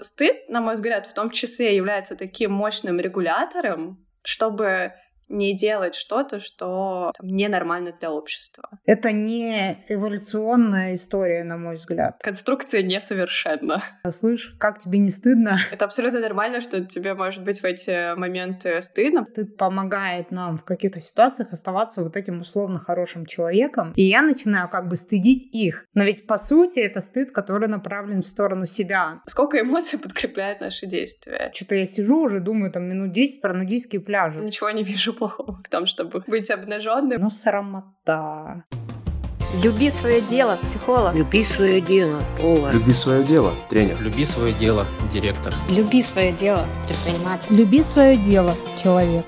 Стыд, на мой взгляд, в том числе является таким мощным регулятором, чтобы не делать что-то, что там, ненормально для общества. Это не эволюционная история, на мой взгляд. Конструкция несовершенна. А слышь, как тебе не стыдно? Это абсолютно нормально, что тебе может быть в эти моменты стыдно. Стыд помогает нам в каких-то ситуациях оставаться вот этим условно хорошим человеком. И я начинаю как бы стыдить их. Но ведь по сути это стыд, который направлен в сторону себя. Сколько эмоций подкрепляет наши действия? Что-то я сижу уже, думаю, там минут 10 про нудистские пляжи. Ничего не вижу плохого в том, чтобы быть обнаженным. Но срамота. Люби свое дело, психолог. Люби свое дело, повар. Люби свое дело, тренер. Люби свое дело, директор. Люби свое дело, предприниматель. Люби свое дело, человек.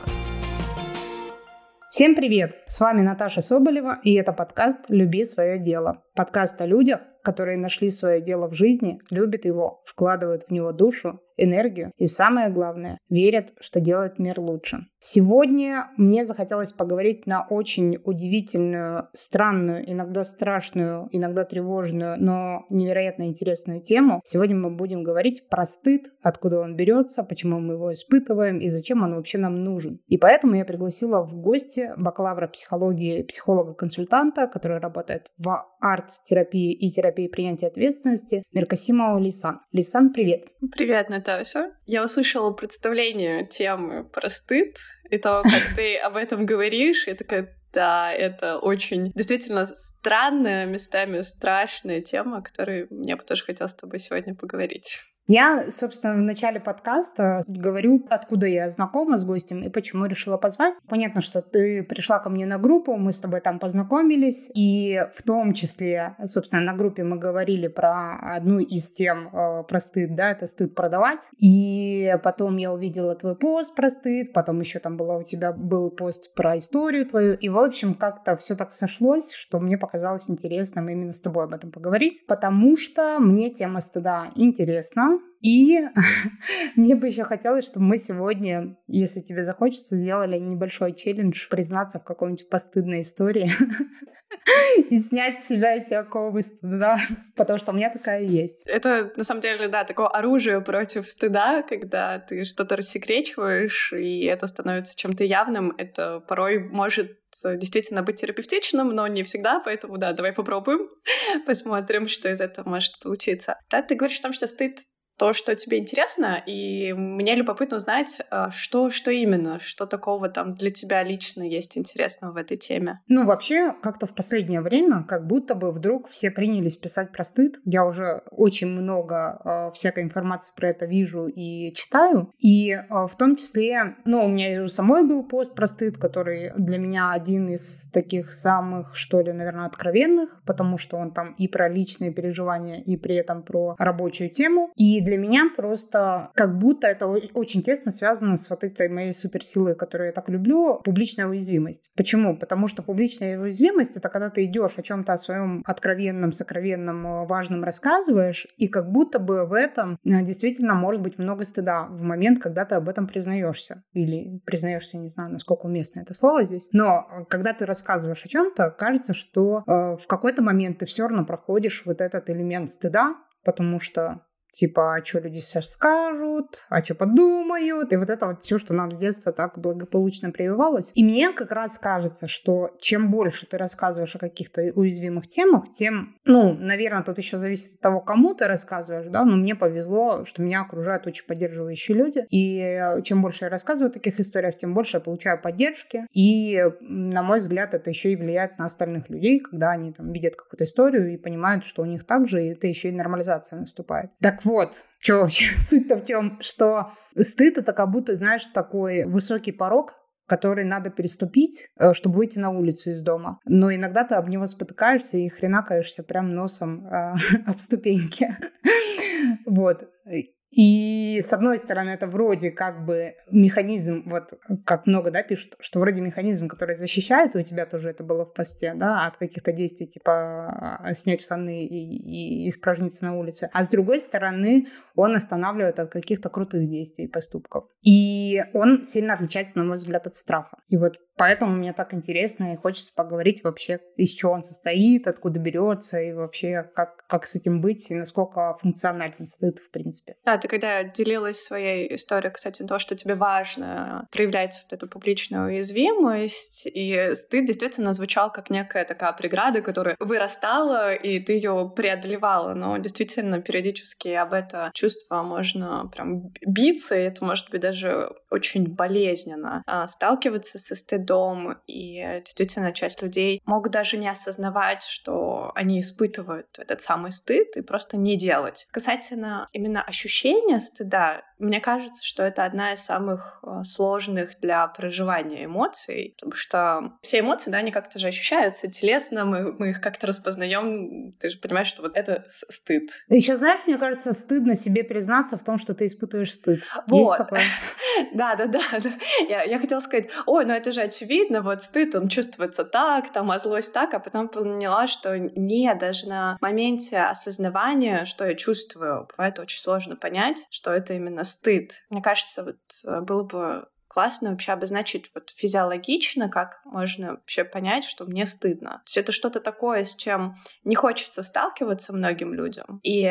Всем привет! С вами Наташа Соболева, и это подкаст «Люби свое дело». Подкаст о людях, которые нашли свое дело в жизни, любят его, вкладывают в него душу, энергию и, самое главное, верят, что делает мир лучше. Сегодня мне захотелось поговорить на очень удивительную, странную, иногда страшную, иногда тревожную, но невероятно интересную тему. Сегодня мы будем говорить про стыд, откуда он берется, почему мы его испытываем и зачем он вообще нам нужен. И поэтому я пригласила в гости бакалавра психологии, психолога-консультанта, который работает в арт-терапии и терапии принятия ответственности, Меркасимова Лисан. Лисан, привет! Привет, Наташа. Я услышала представление темы про стыд и то, как ты об этом говоришь. Я такая, да, это очень действительно странная, местами страшная тема, о которой мне бы тоже хотелось с тобой сегодня поговорить. Я, собственно, в начале подкаста говорю, откуда я знакома с гостем и почему решила позвать. Понятно, что ты пришла ко мне на группу, мы с тобой там познакомились, и в том числе, собственно, на группе мы говорили про одну из тем э, про стыд, да, это стыд продавать. И потом я увидела твой пост про стыд, потом еще там была у тебя был пост про историю твою, и, в общем, как-то все так сошлось, что мне показалось интересным именно с тобой об этом поговорить, потому что мне тема стыда интересна, и мне бы еще хотелось, чтобы мы сегодня, если тебе захочется, сделали небольшой челлендж, признаться в каком-нибудь постыдной истории и снять с себя эти оковы стыда, потому что у меня такая есть. Это, на самом деле, да, такое оружие против стыда, когда ты что-то рассекречиваешь, и это становится чем-то явным. Это порой может действительно быть терапевтичным, но не всегда, поэтому да, давай попробуем, посмотрим, что из этого может получиться. Да, ты говоришь о том, что стыд то, что тебе интересно, и мне любопытно узнать, а, что, что именно, что такого там для тебя лично есть интересного в этой теме. Ну, вообще, как-то в последнее время, как будто бы вдруг все принялись писать про стыд. Я уже очень много э, всякой информации про это вижу и читаю. И э, в том числе, ну, у меня уже самой был пост про стыд, который для меня один из таких самых, что ли, наверное, откровенных, потому что он там и про личные переживания, и при этом про рабочую тему. И для меня просто как будто это очень тесно связано с вот этой моей суперсилой, которую я так люблю, публичная уязвимость. Почему? Потому что публичная уязвимость — это когда ты идешь о чем то о своем откровенном, сокровенном, э, важном рассказываешь, и как будто бы в этом э, действительно может быть много стыда в момент, когда ты об этом признаешься. Или признаешься, не знаю, насколько уместно это слово здесь. Но э, когда ты рассказываешь о чем-то, кажется, что э, в какой-то момент ты все равно проходишь вот этот элемент стыда, потому что Типа, а что люди сейчас скажут, а что подумают, и вот это вот все, что нам с детства так благополучно прививалось. И мне как раз кажется, что чем больше ты рассказываешь о каких-то уязвимых темах, тем, ну, наверное, тут еще зависит от того, кому ты рассказываешь, да, но мне повезло, что меня окружают очень поддерживающие люди, и чем больше я рассказываю о таких историях, тем больше я получаю поддержки, и, на мой взгляд, это еще и влияет на остальных людей, когда они там видят какую-то историю и понимают, что у них так же, и это еще и нормализация наступает. Так так вот, что вообще суть-то в том, что стыд это как будто, знаешь, такой высокий порог, который надо переступить, э, чтобы выйти на улицу из дома. Но иногда ты об него спотыкаешься и хренакаешься прям носом э, об ступеньки. Вот. И с одной стороны, это вроде как бы механизм, вот как много, да, пишут, что вроде механизм, который защищает, у тебя тоже это было в посте, да, от каких-то действий, типа а, снять штаны и, и испражниться на улице. А с другой стороны, он останавливает от каких-то крутых действий и поступков. И он сильно отличается, на мой взгляд, от страха. И вот Поэтому мне так интересно и хочется поговорить вообще, из чего он состоит, откуда берется и вообще как, как с этим быть и насколько функционален стыд в принципе. Да, ты когда делилась своей историей, кстати, то, что тебе важно проявлять вот эту публичную уязвимость, и стыд действительно звучал как некая такая преграда, которая вырастала, и ты ее преодолевала, но действительно периодически об это чувство можно прям биться, и это может быть даже очень болезненно а, сталкиваться со стыдом, и действительно часть людей могут даже не осознавать, что они испытывают этот самый стыд, и просто не делать. Касательно именно ощущения стыда, мне кажется, что это одна из самых а, сложных для проживания эмоций, потому что все эмоции, да, они как-то же ощущаются телесно, мы, мы их как-то распознаем, ты же понимаешь, что вот это стыд. Еще знаешь, мне кажется, стыдно себе признаться в том, что ты испытываешь стыд. Вот. Есть такое? Да, да, да. Я, я хотела сказать, ой, ну это же очевидно, вот стыд, он чувствуется так, там, а злость так, а потом поняла, что нет, даже на моменте осознавания, что я чувствую, бывает очень сложно понять, что это именно стыд. Мне кажется, вот э, было бы классно вообще обозначить вот физиологично, как можно вообще понять, что мне стыдно. То есть это что-то такое, с чем не хочется сталкиваться многим людям. И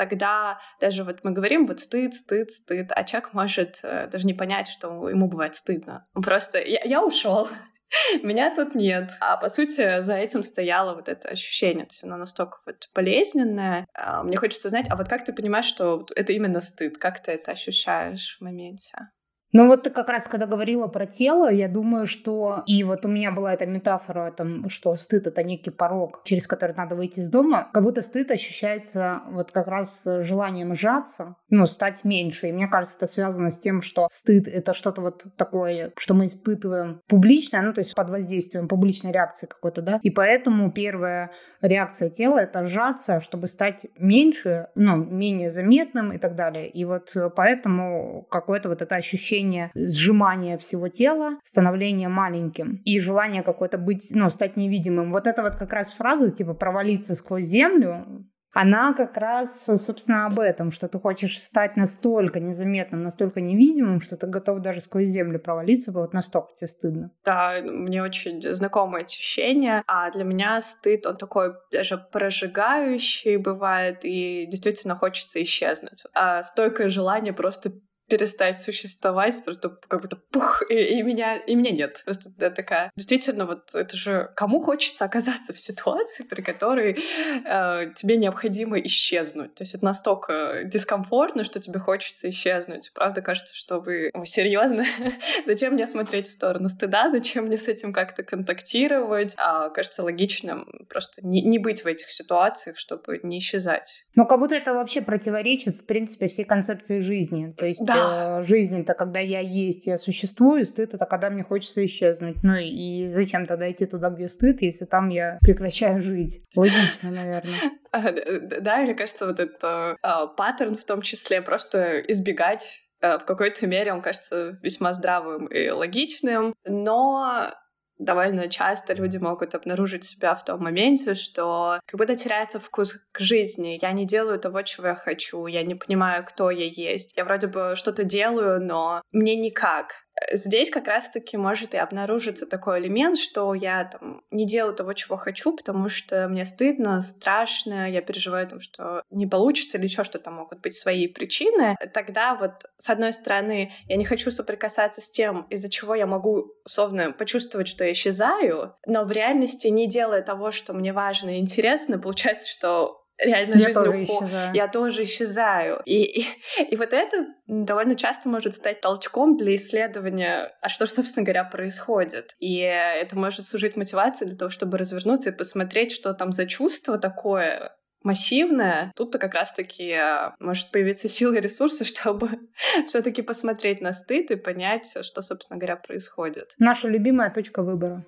тогда даже вот мы говорим вот стыд, стыд, стыд, а человек может э, даже не понять, что ему бывает стыдно. Просто я, я ушел, меня тут нет. А по сути, за этим стояло вот это ощущение. То есть оно настолько вот болезненное. А, мне хочется узнать, а вот как ты понимаешь, что это именно стыд? Как ты это ощущаешь в моменте? Ну вот ты как раз, когда говорила про тело, я думаю, что... И вот у меня была эта метафора, о том, что стыд — это некий порог, через который надо выйти из дома. Как будто стыд ощущается вот как раз желанием сжаться, ну, стать меньше. И мне кажется, это связано с тем, что стыд — это что-то вот такое, что мы испытываем публично, ну, то есть под воздействием публичной реакции какой-то, да. И поэтому первая реакция тела — это сжаться, чтобы стать меньше, ну, менее заметным и так далее. И вот поэтому какое-то вот это ощущение ощущение сжимания всего тела, становления маленьким и желание какое-то быть, ну, стать невидимым. Вот это вот как раз фраза, типа, провалиться сквозь землю, она как раз, собственно, об этом, что ты хочешь стать настолько незаметным, настолько невидимым, что ты готов даже сквозь землю провалиться, вот настолько тебе стыдно. Да, мне очень знакомое ощущение, а для меня стыд, он такой даже прожигающий бывает, и действительно хочется исчезнуть. А стойкое желание просто перестать существовать, просто как будто пух, и, и меня и меня нет. Просто да, такая. Действительно, вот это же кому хочется оказаться в ситуации, при которой э, тебе необходимо исчезнуть. То есть это настолько дискомфортно, что тебе хочется исчезнуть. Правда, кажется, что вы серьезно? зачем мне смотреть в сторону стыда? Зачем мне с этим как-то контактировать? А, кажется логичным просто не, не быть в этих ситуациях, чтобы не исчезать. Ну, как будто это вообще противоречит, в принципе, всей концепции жизни. То есть да. Жизнь это когда я есть, я существую, стыд это когда мне хочется исчезнуть. Ну и зачем тогда идти туда, где стыд, если там я прекращаю жить? Логично, наверное. Да, мне кажется, вот этот а, паттерн в том числе просто избегать а, в какой-то мере он кажется весьма здравым и логичным, но довольно часто люди могут обнаружить себя в том моменте, что как будто теряется вкус к жизни. Я не делаю того, чего я хочу, я не понимаю, кто я есть. Я вроде бы что-то делаю, но мне никак здесь как раз-таки может и обнаружиться такой элемент, что я там не делаю того, чего хочу, потому что мне стыдно, страшно, я переживаю, там, что не получится или еще что-то могут быть свои причины. Тогда вот, с одной стороны, я не хочу соприкасаться с тем, из-за чего я могу, условно, почувствовать, что я исчезаю, но в реальности, не делая того, что мне важно и интересно, получается, что реально я жизнь тоже исчезаю. я тоже исчезаю. И, и, и вот это довольно часто может стать толчком для исследования, а что, собственно говоря, происходит. И это может служить мотивацией для того, чтобы развернуться и посмотреть, что там за чувство такое массивное, тут-то как раз-таки э, может появиться силы и ресурсы, чтобы все-таки посмотреть на стыд и понять, что, собственно говоря, происходит. Наша любимая точка выбора.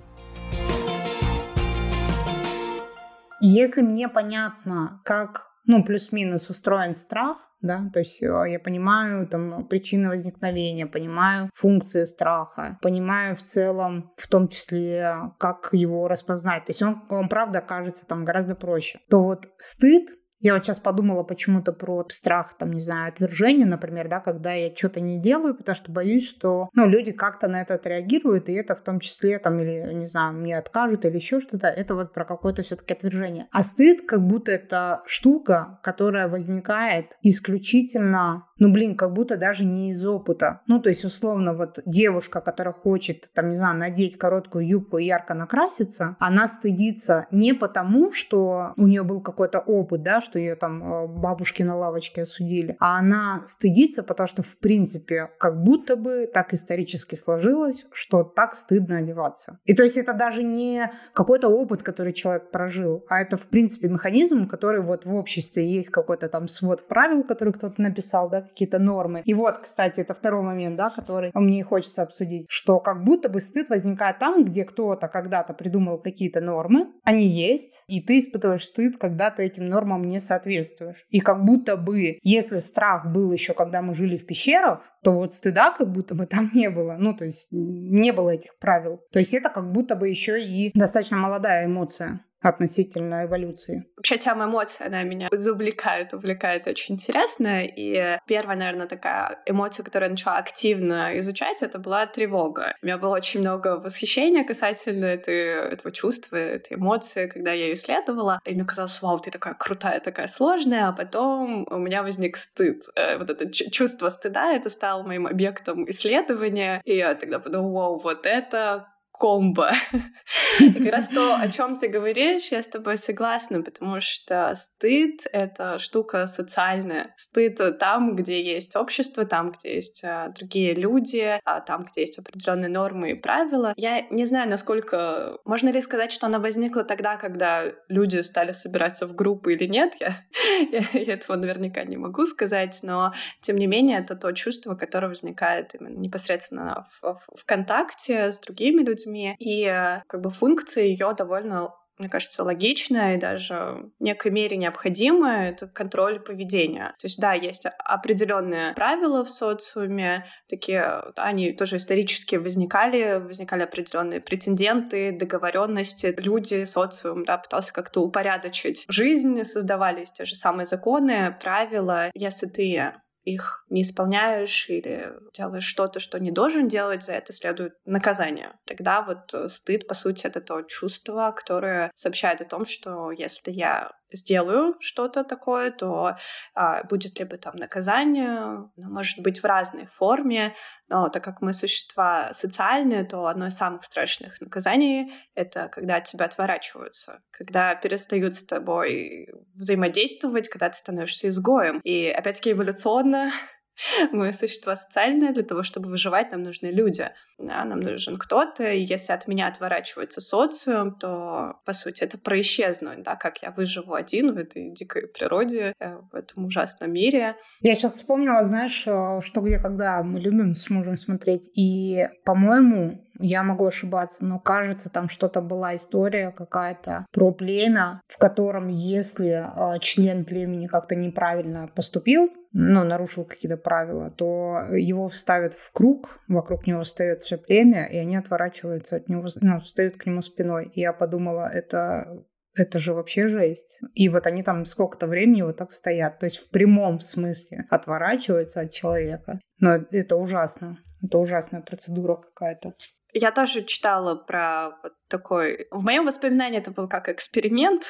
Если мне понятно, как, ну, плюс-минус устроен страх, да, то есть э, я понимаю там причины возникновения, понимаю функции страха, понимаю в целом, в том числе, как его распознать, то есть он, он правда кажется там гораздо проще, то вот стыд Я вот сейчас подумала почему-то про страх, там, не знаю, отвержения, например, да, когда я что-то не делаю, потому что боюсь, что, ну, люди как-то на это отреагируют, и это в том числе, там, или, не знаю, мне откажут или еще что-то, это вот про какое-то все-таки отвержение. А стыд как будто это штука, которая возникает исключительно ну, блин, как будто даже не из опыта. Ну, то есть, условно, вот девушка, которая хочет, там, не знаю, надеть короткую юбку и ярко накраситься, она стыдится не потому, что у нее был какой-то опыт, да, что ее там э, бабушки на лавочке осудили, а она стыдится, потому что, в принципе, как будто бы так исторически сложилось, что так стыдно одеваться. И то есть это даже не какой-то опыт, который человек прожил, а это, в принципе, механизм, который вот в обществе есть какой-то там свод правил, который кто-то написал, да, какие-то нормы. И вот, кстати, это второй момент, да, который мне хочется обсудить, что как будто бы стыд возникает там, где кто-то когда-то придумал какие-то нормы, они есть, и ты испытываешь стыд, когда ты этим нормам не соответствуешь. И как будто бы, если страх был еще, когда мы жили в пещерах, то вот стыда как будто бы там не было. Ну, то есть не было этих правил. То есть это как будто бы еще и достаточно молодая эмоция относительно эволюции. Вообще тема эмоций, она меня завлекает, увлекает очень интересно. И первая, наверное, такая эмоция, которую я начала активно изучать, это была тревога. У меня было очень много восхищения касательно этой, этого чувства, этой эмоции, когда я ее исследовала. И мне казалось, вау, ты такая крутая, такая сложная. А потом у меня возник стыд. Э, вот это чувство стыда, это стало моим объектом исследования. И я тогда подумала, вау, вот это комбо. Как раз то, о чем ты говоришь, я с тобой согласна, потому что стыд — это штука социальная. Стыд там, где есть общество, там, где есть а, другие люди, а, там, где есть определенные нормы и правила. Я не знаю, насколько... Можно ли сказать, что она возникла тогда, когда люди стали собираться в группы или нет? Я, я, я этого наверняка не могу сказать, но, тем не менее, это то чувство, которое возникает именно непосредственно в, в, в контакте с другими людьми, людьми, и э, как бы функция ее довольно мне кажется, логичная и даже в некой мере необходимая, это контроль поведения. То есть, да, есть определенные правила в социуме, такие, они тоже исторически возникали, возникали определенные претенденты, договоренности, люди, социум, да, пытался как-то упорядочить жизнь, создавались те же самые законы, правила. Если ты их не исполняешь или делаешь что-то, что не должен делать, за это следует наказание. Тогда вот э, стыд, по сути, это то чувство, которое сообщает о том, что если я сделаю что-то такое, то а, будет либо там наказание, ну, может быть в разной форме, но так как мы существа социальные, то одно из самых страшных наказаний — это когда от тебя отворачиваются, когда перестают с тобой взаимодействовать, когда ты становишься изгоем. И опять-таки эволюционно Мы существа социальные, для того, чтобы выживать, нам нужны люди. Да, нам нужен кто-то, и если от меня отворачивается социум, то, по сути, это про исчезнуть, да, как я выживу один в этой дикой природе, э, в этом ужасном мире. Я сейчас вспомнила, знаешь, э, что я когда мы любим с мужем смотреть, и, по-моему, я могу ошибаться, но кажется, там что-то была история какая-то про племя, в котором если э, член племени как-то неправильно поступил, ну, нарушил какие-то правила, то его вставят в круг, вокруг него встает все племя, и они отворачиваются от него, ну, встают к нему спиной. И я подумала, это это же вообще жесть. И вот они там сколько-то времени вот так стоят. То есть в прямом смысле отворачиваются от человека. Но это ужасно. Это ужасная процедура какая-то. Я тоже читала про вот такой... В моем воспоминании это был как эксперимент,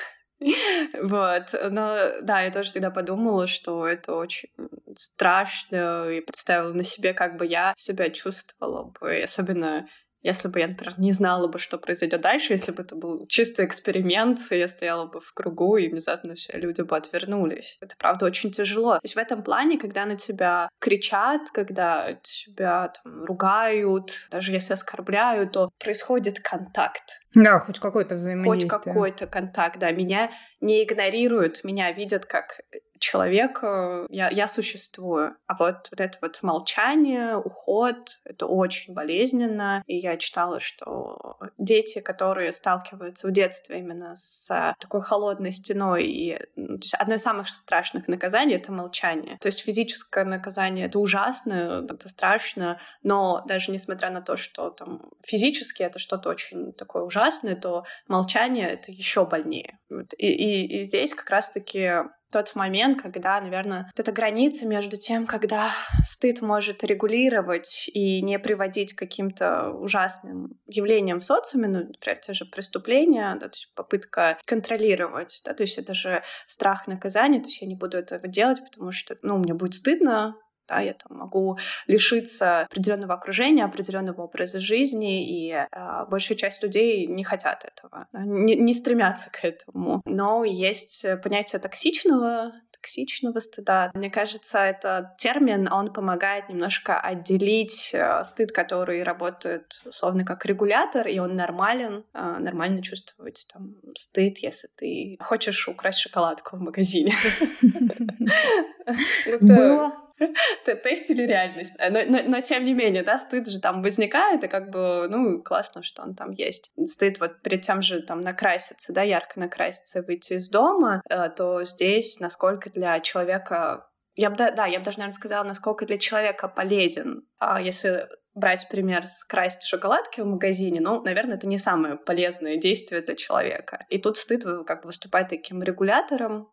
Вот, но да, я тоже всегда подумала, что это очень страшно, и представила на себе, как бы я себя чувствовала бы, особенно если бы я, например, не знала бы, что произойдет дальше, если бы это был чистый эксперимент, я стояла бы в кругу, и внезапно все люди бы отвернулись. Это, правда, очень тяжело. То есть в этом плане, когда на тебя кричат, когда тебя там, ругают, даже если оскорбляют, то происходит контакт. Да, хоть какой-то взаимодействие. Хоть какой-то контакт, да. Меня не игнорируют, меня видят как человек, э, я, я существую. А вот, вот это вот молчание, уход, это очень болезненно. И я читала, что дети, которые сталкиваются в детстве именно с такой холодной стеной, и ну, то есть одно из самых страшных наказаний — это молчание. То есть физическое наказание — это ужасно, это страшно, но даже несмотря на то, что там физически это что-то очень такое ужасное, то молчание — это еще больнее. И, и, и здесь как раз-таки тот момент, когда, наверное, вот эта граница между тем, когда стыд может регулировать и не приводить к каким-то ужасным явлениям в социуме, ну, например, те же преступления, да, то есть попытка контролировать, да, то есть это же страх наказания, то есть я не буду этого делать, потому что, ну, мне будет стыдно, да, я там могу лишиться определенного окружения, определенного образа жизни, и э, большая часть людей не хотят этого, не, не стремятся к этому. Но есть понятие токсичного токсичного стыда. Мне кажется, этот термин, он помогает немножко отделить э, стыд, который работает условно как регулятор, и он нормален, э, нормально чувствовать там стыд, если ты хочешь украсть шоколадку в магазине. Было. тестили реальность. Но, но, но тем не менее, да, стыд же там возникает, и как бы, ну, классно, что он там есть. Стыд вот перед тем же там накраситься, да, ярко накраситься, выйти из дома, э, то здесь насколько для человека я бы, да, я бы даже, наверное, сказала, насколько для человека полезен, а если брать пример с красть шоколадки в магазине, ну, наверное, это не самое полезное действие для человека. И тут стыд как бы выступает таким регулятором,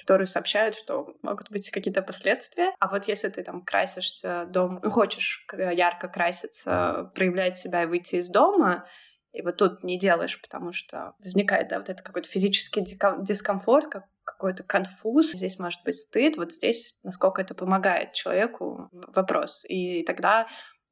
которые сообщают, что могут быть какие-то последствия. А вот если ты там красишься дома, ну, хочешь ярко краситься, проявлять себя и выйти из дома, и вот тут не делаешь, потому что возникает да, вот это какой-то физический дискомфорт, как какой-то конфуз, здесь может быть стыд, вот здесь насколько это помогает человеку, вопрос. И тогда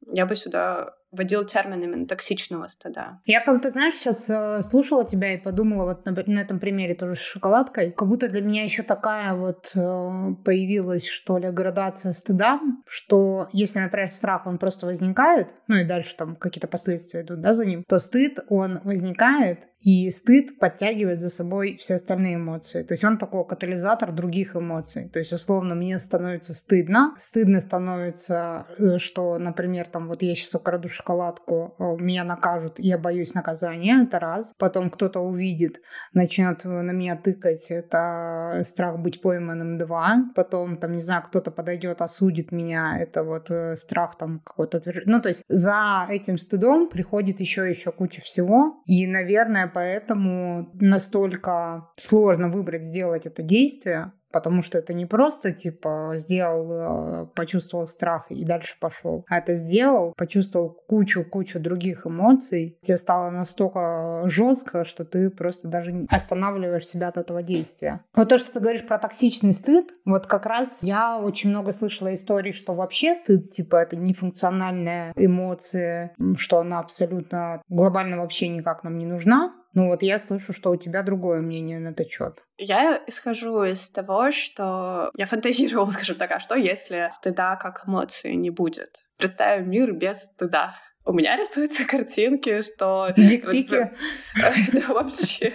я бы сюда вводил термин именно токсичного стыда. Я как то знаешь, сейчас э, слушала тебя и подумала вот на, на этом примере тоже с шоколадкой, как будто для меня еще такая вот э, появилась, что ли, градация стыда, что если, например, страх, он просто возникает, ну и дальше там какие-то последствия идут, да, за ним, то стыд, он возникает, и стыд подтягивает за собой все остальные эмоции. То есть он такой катализатор других эмоций. То есть, условно, мне становится стыдно. Стыдно становится, э, что, например, там вот я сейчас украду шоколадку, э, меня накажут, я боюсь наказания, это раз. Потом кто-то увидит, начнет на меня тыкать, это страх быть пойманным, два. Потом, там, не знаю, кто-то подойдет, осудит меня, это вот э, страх там какой-то... Ну, то есть за этим стыдом приходит еще еще куча всего. И, наверное, поэтому настолько сложно выбрать, сделать это действие, потому что это не просто типа сделал, э, почувствовал страх и дальше пошел, а это сделал, почувствовал кучу-кучу других эмоций, тебе стало настолько жестко, что ты просто даже останавливаешь себя от этого действия. Вот то, что ты говоришь про токсичный стыд, вот как раз я очень много слышала историй, что вообще стыд, типа, это нефункциональная эмоция, что она абсолютно глобально вообще никак нам не нужна, ну вот я слышу, что у тебя другое мнение на этот счет. Я исхожу из того, что я фантазировала, скажем так, а что если стыда как эмоции не будет? Представим мир без стыда. У меня рисуются картинки, что... Дикпики? Да, вообще.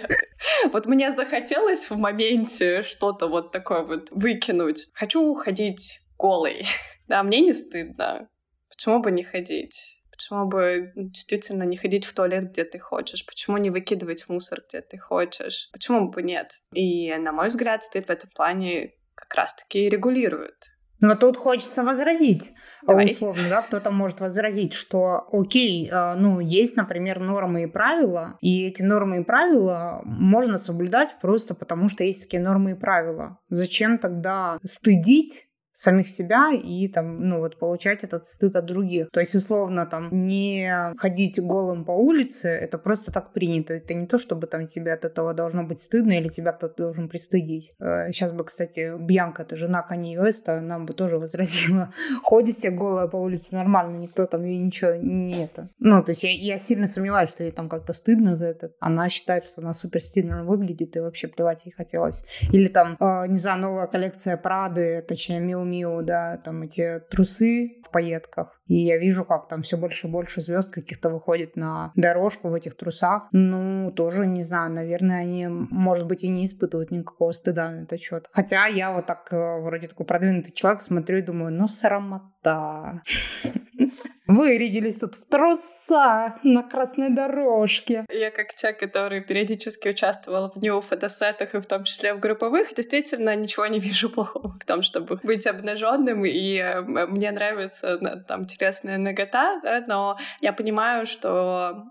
Вот мне захотелось в моменте что-то вот такое вот выкинуть. Хочу ходить голой. Да, мне не стыдно. Почему бы не ходить? Почему бы действительно не ходить в туалет, где ты хочешь? Почему не выкидывать мусор, где ты хочешь? Почему бы нет? И, на мой взгляд, стыд в этом плане как раз-таки регулирует. Но тут хочется возразить, Давай. условно, да, кто-то может возразить, что окей, э, ну, есть, например, нормы и правила, и эти нормы и правила можно соблюдать просто потому, что есть такие нормы и правила. Зачем тогда стыдить самих себя и там, ну вот получать этот стыд от других. То есть, условно, там, не ходить голым по улице, это просто так принято. Это не то, чтобы там тебе от этого должно быть стыдно или тебя кто-то должен пристыдить. Сейчас э, бы, кстати, Бьянка, это жена Кани Веста, нам бы тоже возразила. Ходите голая по улице нормально, никто там ей ничего не это. Ну, то есть я, я сильно сомневаюсь, что ей там как-то стыдно за это. Она считает, что она супер стильно выглядит и вообще плевать ей хотелось. Или там, э, не знаю, новая коллекция Прады, точнее, Мил Мио, да, там эти трусы в пайетках. И я вижу, как там все больше и больше звезд каких-то выходит на дорожку в этих трусах. Ну, тоже не знаю, наверное, они, может быть, и не испытывают никакого стыда на этот счет. Хотя я вот так, э, вроде такой продвинутый человек, смотрю и думаю, ну, срамота. Вырядились тут в трусах на красной дорожке. Я как человек, который периодически участвовал в нью-фотосетах и в том числе в групповых, действительно ничего не вижу плохого в том, чтобы быть обнаженным, и э, мне нравится там телесная нагота, да, но я понимаю, что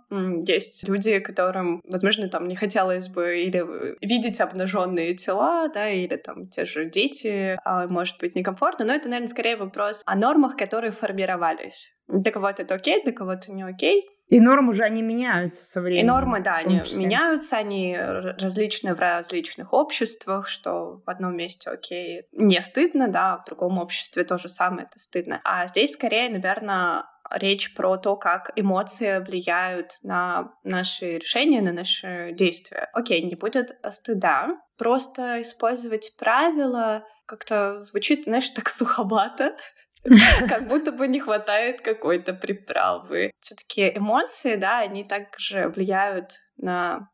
есть люди, которым, возможно, там не хотелось бы или видеть обнаженные тела, да, или там те же дети, а, может быть некомфортно, но это, наверное, скорее вопрос о нормах, которые формировались. Для кого-то это окей, для кого-то не окей. И нормы уже они меняются со временем. И нормы, да, они меняются, они различны в различных обществах, что в одном месте, окей, не стыдно, да, в другом обществе то же самое, это стыдно. А здесь скорее, наверное, речь про то, как эмоции влияют на наши решения, на наши действия. Окей, не будет стыда, просто использовать правила как-то звучит, знаешь, так суховато, как будто бы не хватает какой-то приправы. Все-таки эмоции, да, они также влияют на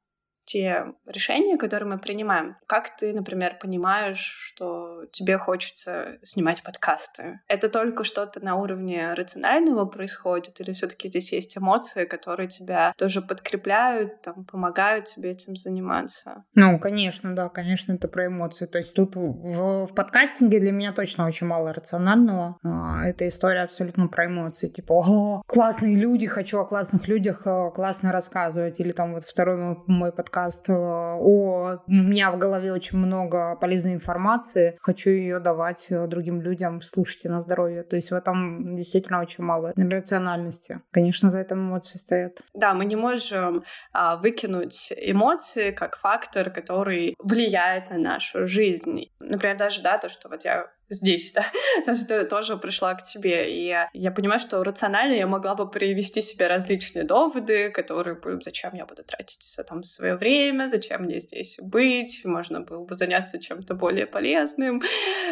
те решения, которые мы принимаем. Как ты, например, понимаешь, что тебе хочется снимать подкасты? Это только что-то на уровне рационального происходит, или все-таки здесь есть эмоции, которые тебя тоже подкрепляют, там, помогают тебе этим заниматься? Ну, конечно, да, конечно, это про эмоции. То есть тут в, в подкастинге для меня точно очень мало рационального. А, эта история абсолютно про эмоции. Типа, о, классные люди, хочу о классных людях э, классно рассказывать. Или там вот второй мой подкаст подкаст. Э, о, у меня в голове очень много полезной информации. Хочу ее давать э, другим людям. Слушайте на здоровье. То есть в этом действительно очень мало рациональности. Конечно, за этим эмоции стоят. Да, мы не можем а, выкинуть эмоции как фактор, который влияет на нашу жизнь. Например, даже, да, то, что вот я здесь, да, то, что тоже пришла к тебе. И я понимаю, что рационально я могла бы привести себе различные доводы, которые бы, зачем я буду тратить там свое время, зачем мне здесь быть, можно было бы заняться чем-то более полезным.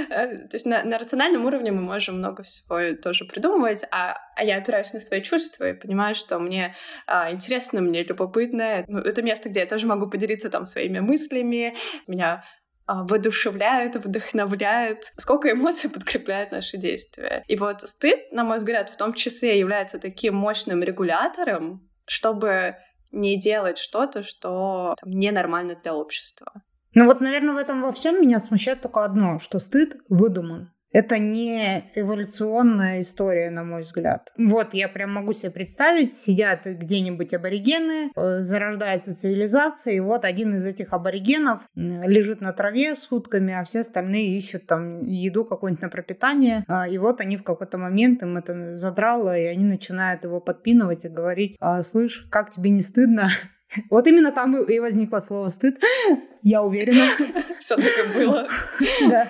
Э, то есть на, на рациональном уровне мы можем много всего тоже придумывать, а, а я опираюсь на свои чувства и понимаю, что мне а, интересно, мне любопытно. Ну, это место, где я тоже могу поделиться там своими мыслями. Меня воодушевляет, вдохновляет, сколько эмоций подкрепляет наши действия. И вот стыд, на мой взгляд, в том числе является таким мощным регулятором, чтобы не делать что-то, что там, ненормально для общества. Ну вот, наверное, в этом во всем меня смущает только одно, что стыд выдуман. Это не эволюционная история, на мой взгляд. Вот я прям могу себе представить, сидят где-нибудь аборигены, э, зарождается цивилизация, и вот один из этих аборигенов лежит на траве сутками, а все остальные ищут там еду какую-нибудь на пропитание. А, и вот они в какой-то момент им это задрало, и они начинают его подпинывать и говорить, «А, слышь, как тебе не стыдно? Вот именно там и возникло слово «стыд», я уверена. Все так и было. Да.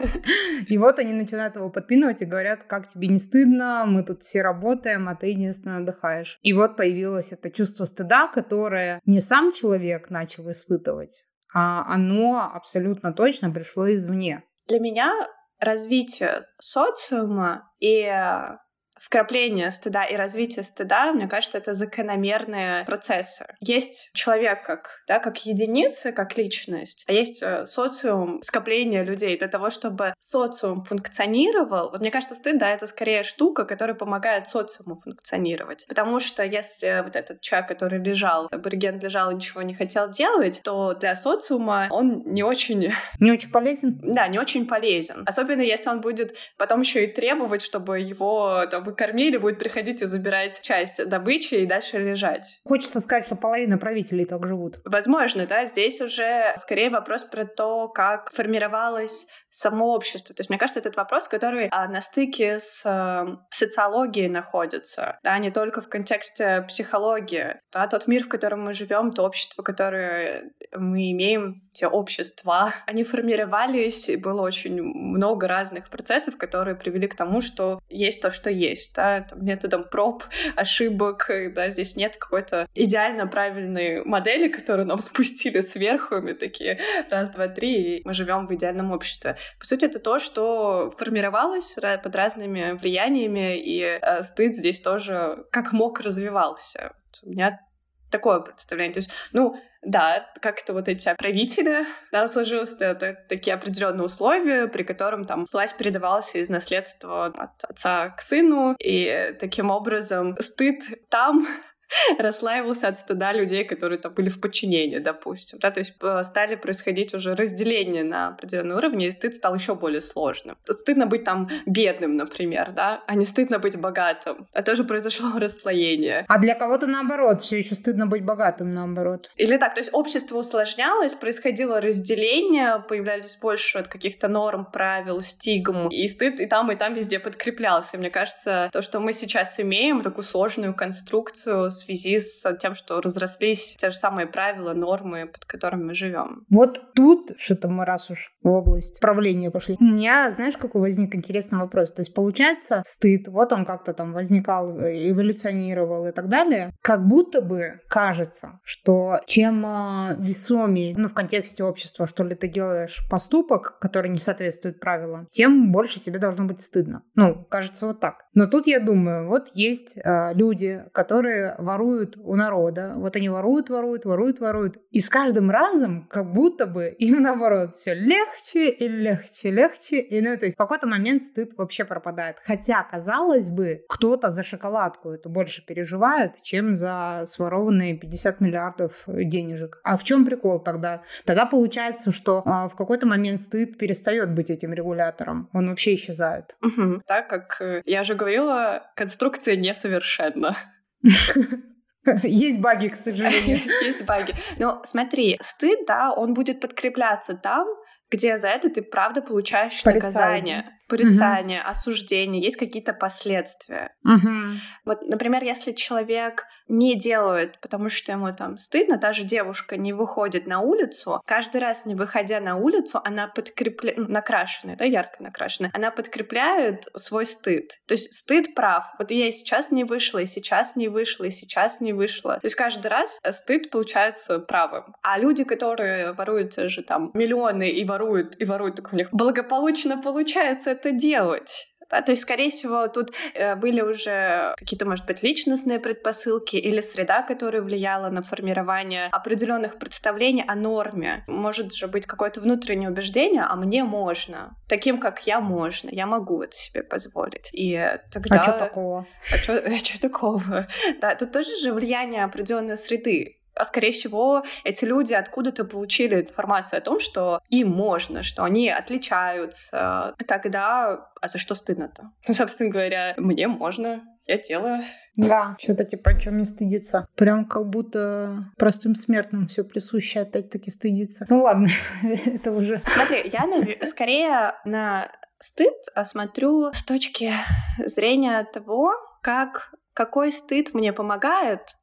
И вот они начинают его подпинывать и говорят, как тебе не стыдно, мы тут все работаем, а ты единственно отдыхаешь. И вот появилось это чувство стыда, которое не сам человек начал испытывать, а оно абсолютно точно пришло извне. Для меня развитие социума и вкрапление стыда и развитие стыда, мне кажется, это закономерные процессы. Есть человек как, да, как единица, как личность, а есть э, социум, скопление людей для того, чтобы социум функционировал. Вот мне кажется, стыд, да, это скорее штука, которая помогает социуму функционировать. Потому что если вот этот человек, который лежал, абориген лежал и ничего не хотел делать, то для социума он не очень... Не очень полезен? Да, не очень полезен. Особенно если он будет потом еще и требовать, чтобы его там бы кормили, будет приходить и забирать часть добычи и дальше лежать. Хочется сказать, что половина правителей так живут. Возможно, да. Здесь уже скорее вопрос про то, как формировалась само общество. То есть, мне кажется, этот вопрос, который а, на стыке с а, социологией находится, да, не только в контексте психологии. Да, тот мир, в котором мы живем, то общество, которое мы имеем, те общества, они формировались, и было очень много разных процессов, которые привели к тому, что есть то, что есть, да, там, методом проб, ошибок, да, здесь нет какой-то идеально правильной модели, которую нам спустили сверху, и мы такие раз, два, три, и мы живем в идеальном обществе. По сути, это то, что формировалось под разными влияниями, и э, стыд здесь тоже как мог развивался. У меня такое представление. То есть, ну, да, как-то вот эти правители, да, сложилось это, такие определенные условия, при котором там власть передавалась из наследства от отца к сыну, и таким образом стыд там расслаивался от стыда людей, которые там были в подчинении, допустим. Да? То есть э, стали происходить уже разделения на определенный уровне, и стыд стал еще более сложным. Стыдно быть там бедным, например, да, а не стыдно быть богатым. А тоже произошло расслоение. А для кого-то наоборот, все еще стыдно быть богатым, наоборот. Или так, то есть общество усложнялось, происходило разделение, появлялись больше от каких-то норм, правил, стигм, и стыд и там, и там везде подкреплялся. Мне кажется, то, что мы сейчас имеем, такую сложную конструкцию связи с тем, что разрослись те же самые правила, нормы, под которыми мы живем. Вот тут, что-то мы раз уж в область правления пошли. У меня, знаешь, какой возник интересный вопрос. То есть, получается, стыд, вот он как-то там возникал, эволюционировал и так далее. Как будто бы кажется, что чем а, весомее, ну, в контексте общества, что ли, ты делаешь поступок, который не соответствует правилам, тем больше тебе должно быть стыдно. Ну, кажется, вот так. Но тут я думаю, вот есть э, люди, которые воруют у народа. Вот они воруют, воруют, воруют, воруют. И с каждым разом как будто бы им наоборот все легче и легче, легче. И ну, то есть в какой-то момент стыд вообще пропадает. Хотя, казалось бы, кто-то за шоколадку это больше переживает, чем за сворованные 50 миллиардов денежек. А в чем прикол тогда? Тогда получается, что а, в какой-то момент стыд перестает быть этим регулятором. Он вообще исчезает. Угу. Так как э, я же говорила, конструкция несовершенна. Есть баги, к сожалению. Есть баги. Но смотри, стыд, да, он будет подкрепляться там, где за это ты правда получаешь наказание порицание, угу. осуждение, есть какие-то последствия. Угу. Вот, например, если человек не делает, потому что ему там стыдно, даже девушка не выходит на улицу, каждый раз не выходя на улицу, она подкрепляет, ну, накрашенная, да, ярко накрашенная, она подкрепляет свой стыд. То есть стыд прав. Вот я и сейчас не вышла, и сейчас не вышла, и сейчас не вышла. То есть каждый раз стыд получается правым. А люди, которые воруют же там миллионы и воруют, и воруют, так у них благополучно получается это делать. Да, то есть, скорее всего, тут э, были уже какие-то, может быть, личностные предпосылки или среда, которая влияла на формирование определенных представлений о норме. Может же быть какое-то внутреннее убеждение, а мне можно. Таким, как я, можно. Я могу это себе позволить. И тогда... А что такого? А что а такого? Да, тут тоже же влияние определенной среды а скорее всего эти люди откуда-то получили информацию о том, что им можно, что они отличаются. Тогда, а за что стыдно-то? Ну, собственно говоря, мне можно, я делаю. Да, что-то типа, чем мне стыдиться. Прям как будто простым смертным все присуще опять-таки стыдиться. Ну ладно, это уже... Смотри, я скорее на стыд смотрю с точки зрения того, как какой стыд мне помогает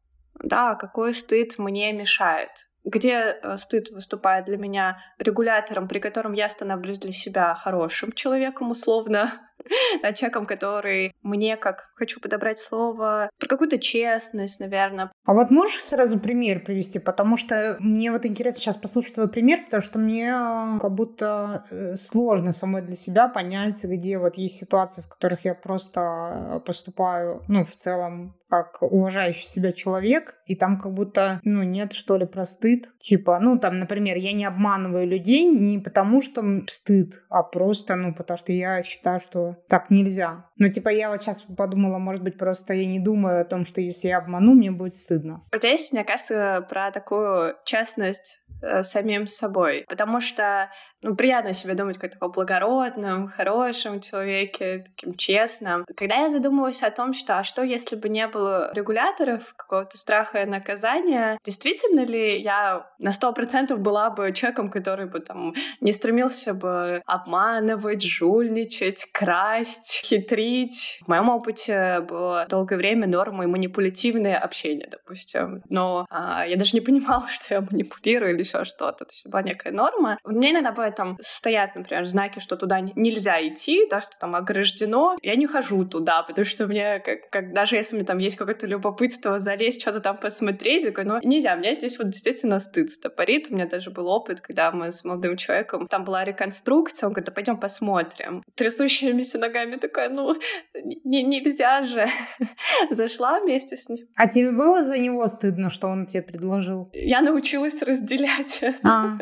да, какой стыд мне мешает. Где э, стыд выступает для меня регулятором, при котором я становлюсь для себя хорошим человеком, условно, да, человеком, который мне, как хочу подобрать слово, про какую-то честность, наверное. А вот можешь сразу пример привести? Потому что мне вот интересно сейчас послушать твой пример, потому что мне э, как будто э, сложно самой для себя понять, где вот есть ситуации, в которых я просто поступаю, ну, в целом как уважающий себя человек, и там как будто, ну, нет, что ли, про стыд. Типа, ну, там, например, я не обманываю людей не потому, что стыд, а просто, ну, потому что я считаю, что так нельзя. Ну, типа, я вот сейчас подумала, может быть, просто я не думаю о том, что если я обману, мне будет стыдно. Вот здесь, мне кажется, про такую честность э, самим собой. Потому что ну, приятно себе думать как таком благородном, хорошем человеке, таким честным. Когда я задумываюсь о том, что а что если бы не было регуляторов, какого-то страха и наказания, действительно ли я на сто процентов была бы человеком, который бы там не стремился бы обманывать, жульничать, красть, хитрить. В моем опыте было долгое время нормой манипулятивное общение, допустим. Но а, я даже не понимала, что я манипулирую или еще что-то. То есть была некая норма. У меня иногда бывает там стоят, например, знаки, что туда нельзя идти, да, что там ограждено. Я не хожу туда, потому что мне, как, как даже если у меня там есть какое-то любопытство залезть, что-то там посмотреть, такой, ну, нельзя. У меня здесь вот действительно стыд стопорит. У меня даже был опыт, когда мы с молодым человеком, там была реконструкция, он говорит, да пойдем посмотрим. Трясущимися ногами такая, ну, не, нельзя же. Зашла вместе с ним. А тебе было за него стыдно, что он тебе предложил? Я научилась разделять. 切啊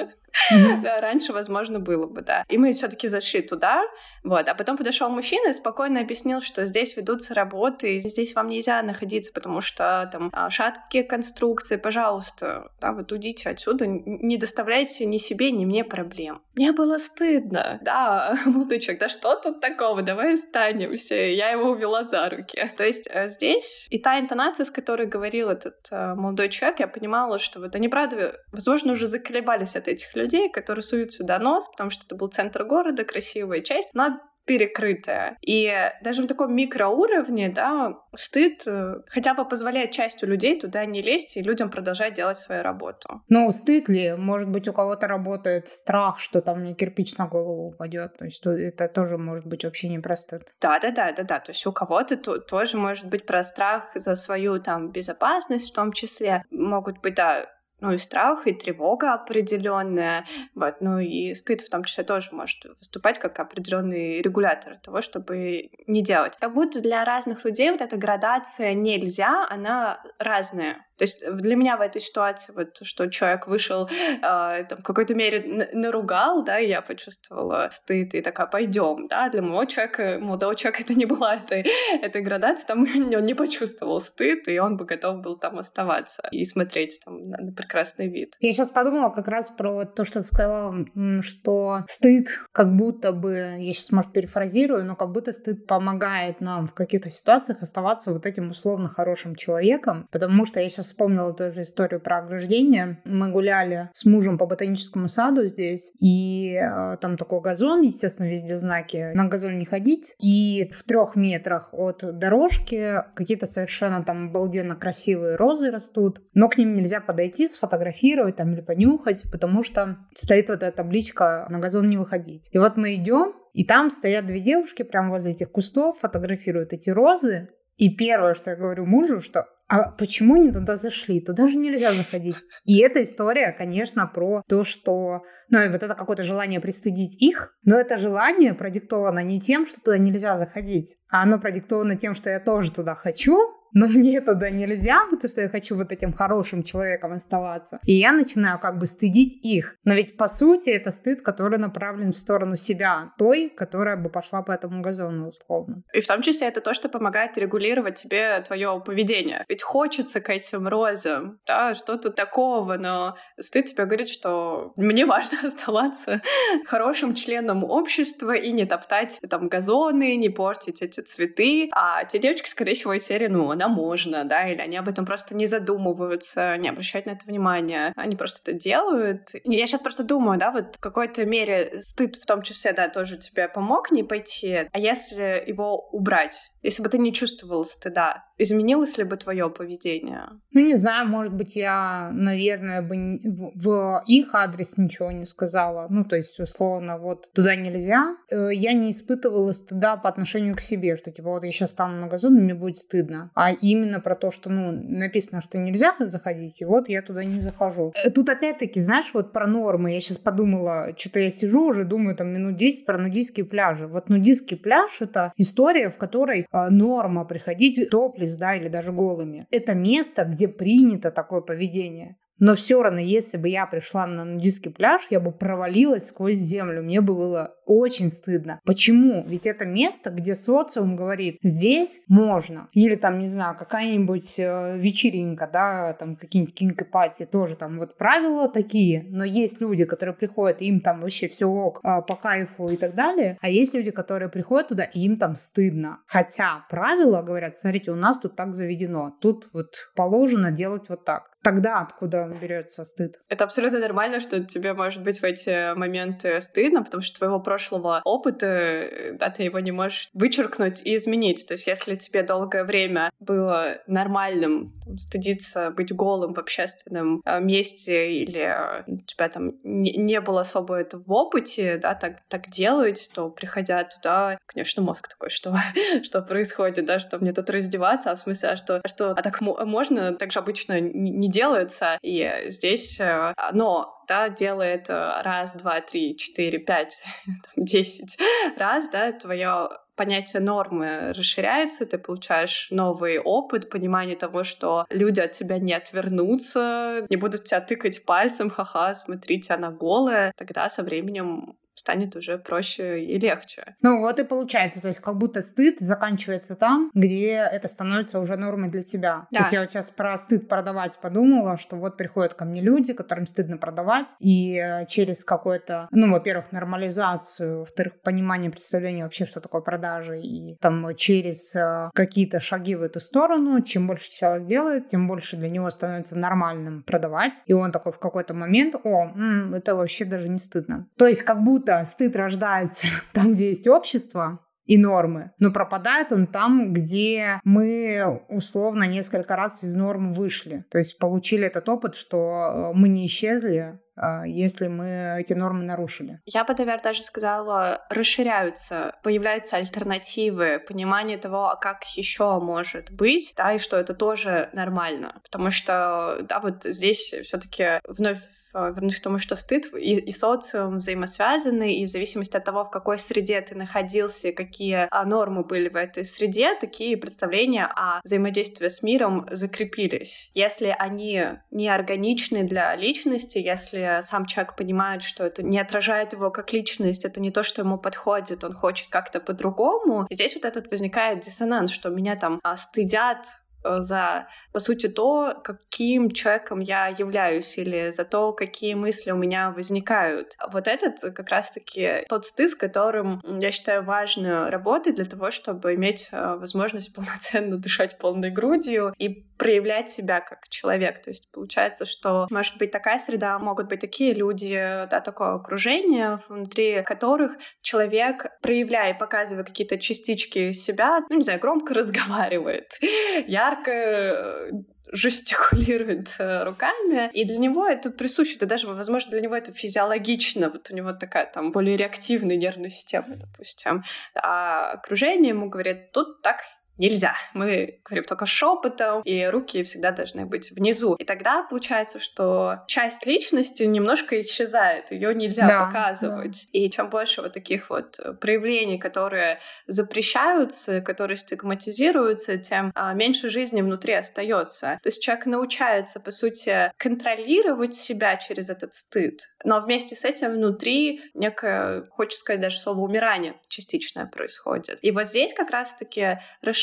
Да, раньше, возможно, было бы, да. И мы все-таки зашли туда, вот. А потом подошел мужчина и спокойно объяснил, что здесь ведутся работы, и здесь вам нельзя находиться, потому что там а, шаткие конструкции, пожалуйста, да, вот уйдите отсюда, не доставляйте ни себе, ни мне проблем. Мне было стыдно. Да, молодой человек, да что тут такого? Давай останемся. Я его увела за руки. То есть э, здесь и та интонация, с которой говорил этот э, молодой человек, я понимала, что вот они, правда, возможно, уже заколебались от этих людей, людей, которые суют сюда нос, потому что это был центр города, красивая часть, но перекрытая. И даже в таком микроуровне, да, стыд э, хотя бы позволяет частью людей туда не лезть и людям продолжать делать свою работу. Ну, стыд ли? Может быть, у кого-то работает страх, что там мне кирпич на голову упадет. То есть это тоже может быть вообще не про стыд. Да, да, да, да, да. То есть у кого-то тоже может быть про страх за свою там безопасность в том числе. Могут быть, да, ну и страх, и тревога определенная, вот, ну и стыд в том числе тоже может выступать как определенный регулятор того, чтобы не делать. Как будто для разных людей вот эта градация нельзя, она разная. То есть для меня в этой ситуации вот, что человек вышел, э, там, в какой-то мере наругал, да, я почувствовала стыд, и такая, пойдем, да, для моего человека, молодого человека это не была этой, этой градации, там он не почувствовал стыд, и он бы готов был там оставаться и смотреть там на, на прекрасный вид. Я сейчас подумала как раз про то, что ты сказала, что стыд как будто бы, я сейчас, может, перефразирую, но как будто стыд помогает нам в каких-то ситуациях оставаться вот этим условно хорошим человеком, потому что я сейчас вспомнила тоже историю про ограждение. Мы гуляли с мужем по ботаническому саду здесь, и э, там такой газон, естественно, везде знаки на газон не ходить. И в трех метрах от дорожки какие-то совершенно там обалденно красивые розы растут, но к ним нельзя подойти, сфотографировать там или понюхать, потому что стоит вот эта табличка «на газон не выходить». И вот мы идем, и там стоят две девушки прямо возле этих кустов, фотографируют эти розы, и первое, что я говорю мужу, что а почему они туда зашли? Туда же нельзя заходить. И эта история, конечно, про то, что... Ну, вот это какое-то желание пристыдить их, но это желание продиктовано не тем, что туда нельзя заходить, а оно продиктовано тем, что я тоже туда хочу, но мне туда нельзя, потому что я хочу вот этим хорошим человеком оставаться. И я начинаю как бы стыдить их. Но ведь по сути это стыд, который направлен в сторону себя, той, которая бы пошла по этому газону условно. И в том числе это то, что помогает регулировать тебе твое поведение. Ведь хочется к этим розам, да, что тут такого, но стыд тебе говорит, что мне важно оставаться хорошим членом общества и не топтать там газоны, не портить эти цветы. А те девочки, скорее всего, из серии, ну, иногда можно, да, или они об этом просто не задумываются, не обращают на это внимания, они просто это делают. Я сейчас просто думаю, да, вот в какой-то мере стыд в том числе, да, тоже тебе помог не пойти, а если его убрать, если бы ты не чувствовал стыда, изменилось ли бы твое поведение? Ну, не знаю, может быть, я, наверное, бы в их адрес ничего не сказала. Ну, то есть, условно, вот туда нельзя. Э, я не испытывала стыда по отношению к себе, что, типа, вот я сейчас стану на газон, мне будет стыдно. А именно про то, что, ну, написано, что нельзя заходить, и вот я туда не захожу. Э, тут опять-таки, знаешь, вот про нормы. Я сейчас подумала, что-то я сижу уже, думаю, там, минут 10 про нудистские пляжи. Вот нудистский пляж — это история, в которой норма приходить топлес, да, или даже голыми. Это место, где принято такое поведение. Но все равно, если бы я пришла на нудистский пляж, я бы провалилась сквозь землю. Мне бы было очень стыдно. Почему? Ведь это место, где социум говорит, здесь можно. Или там, не знаю, какая-нибудь э, вечеринка, да, там какие-нибудь kink-party, тоже там вот правила такие. Но есть люди, которые приходят, им там вообще все ок, э, по кайфу и так далее. А есть люди, которые приходят туда, и им там стыдно. Хотя правила говорят, смотрите, у нас тут так заведено. Тут вот положено делать вот так тогда откуда берется стыд? Это абсолютно нормально, что тебе может быть в эти моменты стыдно, потому что твоего прошлого прошлого опыта, да, ты его не можешь вычеркнуть и изменить. То есть если тебе долгое время было нормальным там, стыдиться быть голым в общественном э, месте или у тебя там не, не было особо это в опыте, да, так, так делать, то приходя туда, конечно, мозг такой, что, что происходит, да, что мне тут раздеваться, а в смысле, а что, а что а так можно, так же обычно не делается, и здесь, э, но да, делает э, раз, два, три, четыре, пять, десять раз, да, твое понятие нормы расширяется, ты получаешь новый опыт, понимание того, что люди от тебя не отвернутся, не будут тебя тыкать пальцем, ха-ха, смотрите, она голая, тогда со временем станет уже проще и легче. Ну вот и получается, то есть как будто стыд заканчивается там, где это становится уже нормой для тебя. Да. То есть я вот сейчас про стыд продавать подумала, что вот приходят ко мне люди, которым стыдно продавать, и э, через какое-то, ну, во-первых, нормализацию, во-вторых, понимание, представление вообще, что такое продажи, и там через э, какие-то шаги в эту сторону, чем больше человек делает, тем больше для него становится нормальным продавать, и он такой в какой-то момент, о, м, это вообще даже не стыдно. То есть как будто будто стыд рождается там, где есть общество, и нормы. Но пропадает он там, где мы условно несколько раз из норм вышли. То есть получили этот опыт, что э, мы не исчезли, а, если мы эти нормы нарушили. Я бы, наверное, даже сказала, расширяются, появляются альтернативы, понимание того, а как еще может быть, да, и что это тоже нормально. Потому что, да, вот здесь все-таки вновь а, вернусь к тому, что стыд и, и социум взаимосвязаны, и в зависимости от того, в какой среде ты находился, какие а, нормы были в этой среде, такие представления о взаимодействии с миром закрепились. Если они не органичны для личности, если сам человек понимает, что это не отражает его как личность, это не то, что ему подходит, он хочет как-то по-другому, здесь вот этот возникает диссонанс, что меня там а, стыдят Э, за, по сути, то, каким человеком я являюсь, или за то, какие мысли у меня возникают. Вот этот как раз-таки тот стыд, с которым, я считаю, важно работать для того, чтобы иметь э, возможность полноценно дышать полной грудью и проявлять себя как человек. То есть получается, что может быть такая среда, могут быть такие люди, да, такое окружение, внутри которых человек, проявляя и показывая какие-то частички себя, ну, не знаю, громко разговаривает, ярко э, жестикулирует э, руками, и для него это присуще, это даже, возможно, для него это физиологично, вот у него такая там более реактивная нервная система, допустим, а окружение ему говорит, тут так нельзя. Мы говорим только шепотом, и руки всегда должны быть внизу. И тогда получается, что часть личности немножко исчезает, ее нельзя да, показывать. Да. И чем больше вот таких вот проявлений, которые запрещаются, которые стигматизируются, тем а, меньше жизни внутри остается. То есть человек научается, по сути, контролировать себя через этот стыд, но вместе с этим внутри некое, хочется сказать даже слово умирание частичное происходит. И вот здесь как раз-таки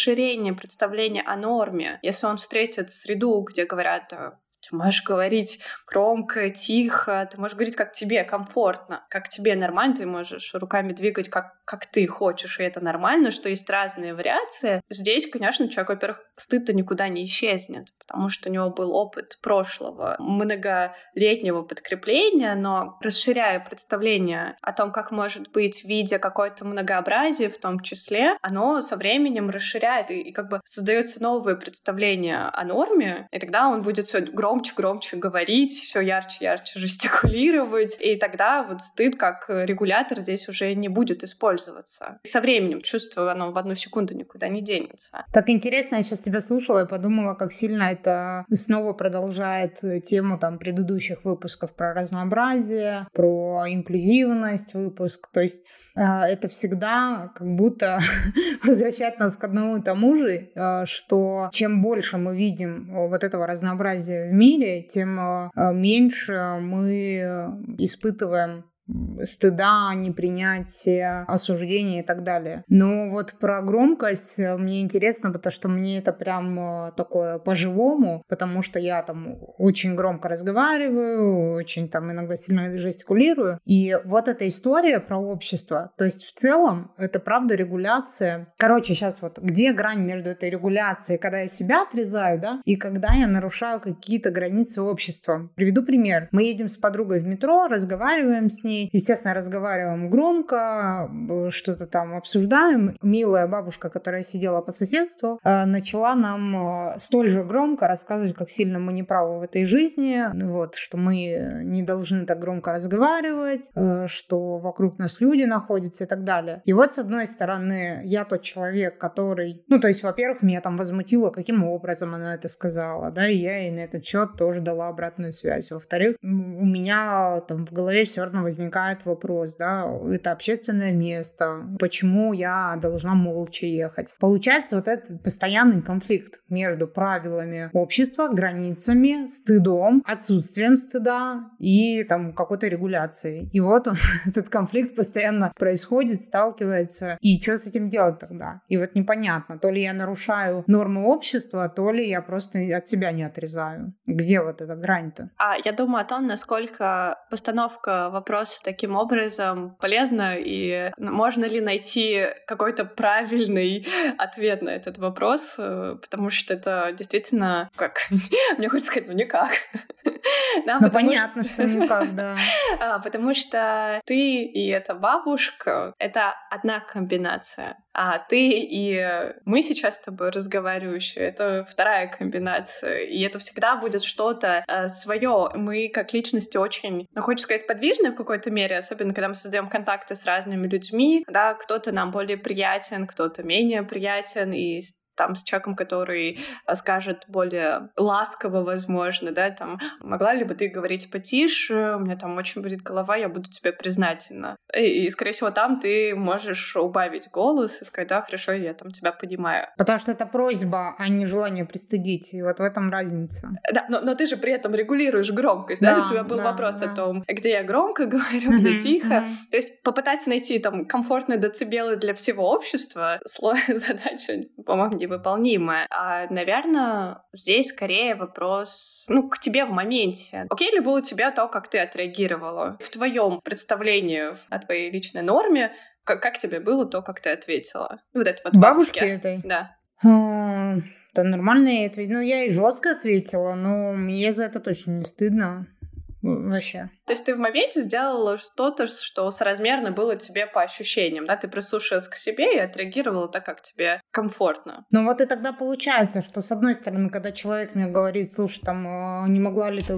расширение представления о норме. Если он встретит среду, где говорят э, ты можешь говорить громко, тихо, ты можешь говорить, как тебе комфортно, как тебе нормально, ты можешь руками двигать, как, как ты хочешь, и это нормально, что есть разные вариации. Здесь, конечно, человек, во-первых, стыд-то никуда не исчезнет, потому что у него был опыт прошлого, многолетнего подкрепления, но расширяя представление о том, как может быть, видя какое-то многообразие в том числе, оно со временем расширяет и, и как бы создается новое представление о норме, и тогда он будет все громко громче, громче говорить, все ярче, ярче жестикулировать. И тогда вот стыд как регулятор здесь уже не будет использоваться. Со временем чувство, оно в одну секунду никуда не денется. Так интересно, я сейчас тебя слушала и подумала, как сильно это снова продолжает тему там предыдущих выпусков про разнообразие, про инклюзивность выпуск. То есть э, это всегда как будто возвращает нас к одному и тому же, э, что чем больше мы видим вот этого разнообразия в мире, тем э, меньше мы испытываем стыда, непринятия, осуждения и так далее. Но вот про громкость э, мне интересно, потому что мне это прям э, такое по-живому, потому что я там очень громко разговариваю, очень там иногда сильно жестикулирую. И вот эта история про общество, то есть в целом это правда регуляция. Короче, сейчас вот где грань между этой регуляцией, когда я себя отрезаю, да, и когда я нарушаю какие-то границы общества. Приведу пример. Мы едем с подругой в метро, разговариваем с ней, мы, естественно, разговариваем громко, что-то там обсуждаем. Милая бабушка, которая сидела по соседству, э, начала нам э, столь же громко рассказывать, как сильно мы неправы в этой жизни, вот, что мы не должны так громко разговаривать, э, что вокруг нас люди находятся и так далее. И вот, с одной стороны, я тот человек, который... Ну, то есть, во-первых, меня там возмутило, каким образом она это сказала, да, и я ей на этот счет тоже дала обратную связь. Во-вторых, у меня там в голове все равно возникает вопрос, да, это общественное место, почему я должна молча ехать? Получается вот этот постоянный конфликт между правилами общества, границами, стыдом, отсутствием стыда и там какой-то регуляцией. И вот он, этот конфликт постоянно происходит, сталкивается. И что с этим делать тогда? И вот непонятно, то ли я нарушаю нормы общества, то ли я просто от себя не отрезаю. Где вот эта грань-то? А я думаю о том, насколько постановка вопроса таким образом полезна и можно ли найти какой-то правильный ответ на этот вопрос, э, потому что это действительно как мне хочется сказать, ну никак. да, ну понятно, что... что никак, да. А, потому что ты и эта бабушка — это одна комбинация а ты и мы сейчас с тобой разговаривающие, это вторая комбинация. И это всегда будет что-то э, свое. Мы как личности очень, ну, хочется сказать, подвижны в какой-то мере, особенно когда мы создаем контакты с разными людьми, да, кто-то нам более приятен, кто-то менее приятен, и там с человеком, который э, скажет более ласково, возможно, да, там, могла ли бы ты говорить потише, у меня там очень будет голова, я буду тебе признательна. И, и, скорее всего, там ты можешь убавить голос и сказать, да, хорошо, я там тебя понимаю. Потому что это просьба, а не желание пристыдить, и вот в этом разница. Да, но, но ты же при этом регулируешь громкость, да? да? У тебя был да, вопрос да. о том, где я громко говорю, где тихо. Mm-hmm. То есть попытаться найти там комфортные децибелы для всего общества, сложная задача, по-моему, не выполнимое. А, наверное, здесь скорее вопрос, ну, к тебе в моменте. Окей ли было тебе то, как ты отреагировала? В твоем представлении о твоей личной норме, как, как тебе было то, как ты ответила? Вот это вот бабушке этой? Да. А, да нормально я ответила. Ну, я и жестко ответила, но мне за это точно не стыдно. Вообще. То есть ты в моменте сделала что-то, что соразмерно было тебе по ощущениям, да? Ты прислушалась к себе и отреагировала так, как тебе комфортно. Ну вот и тогда получается, что с одной стороны, когда человек мне говорит, слушай, там, а, не могла ли ты,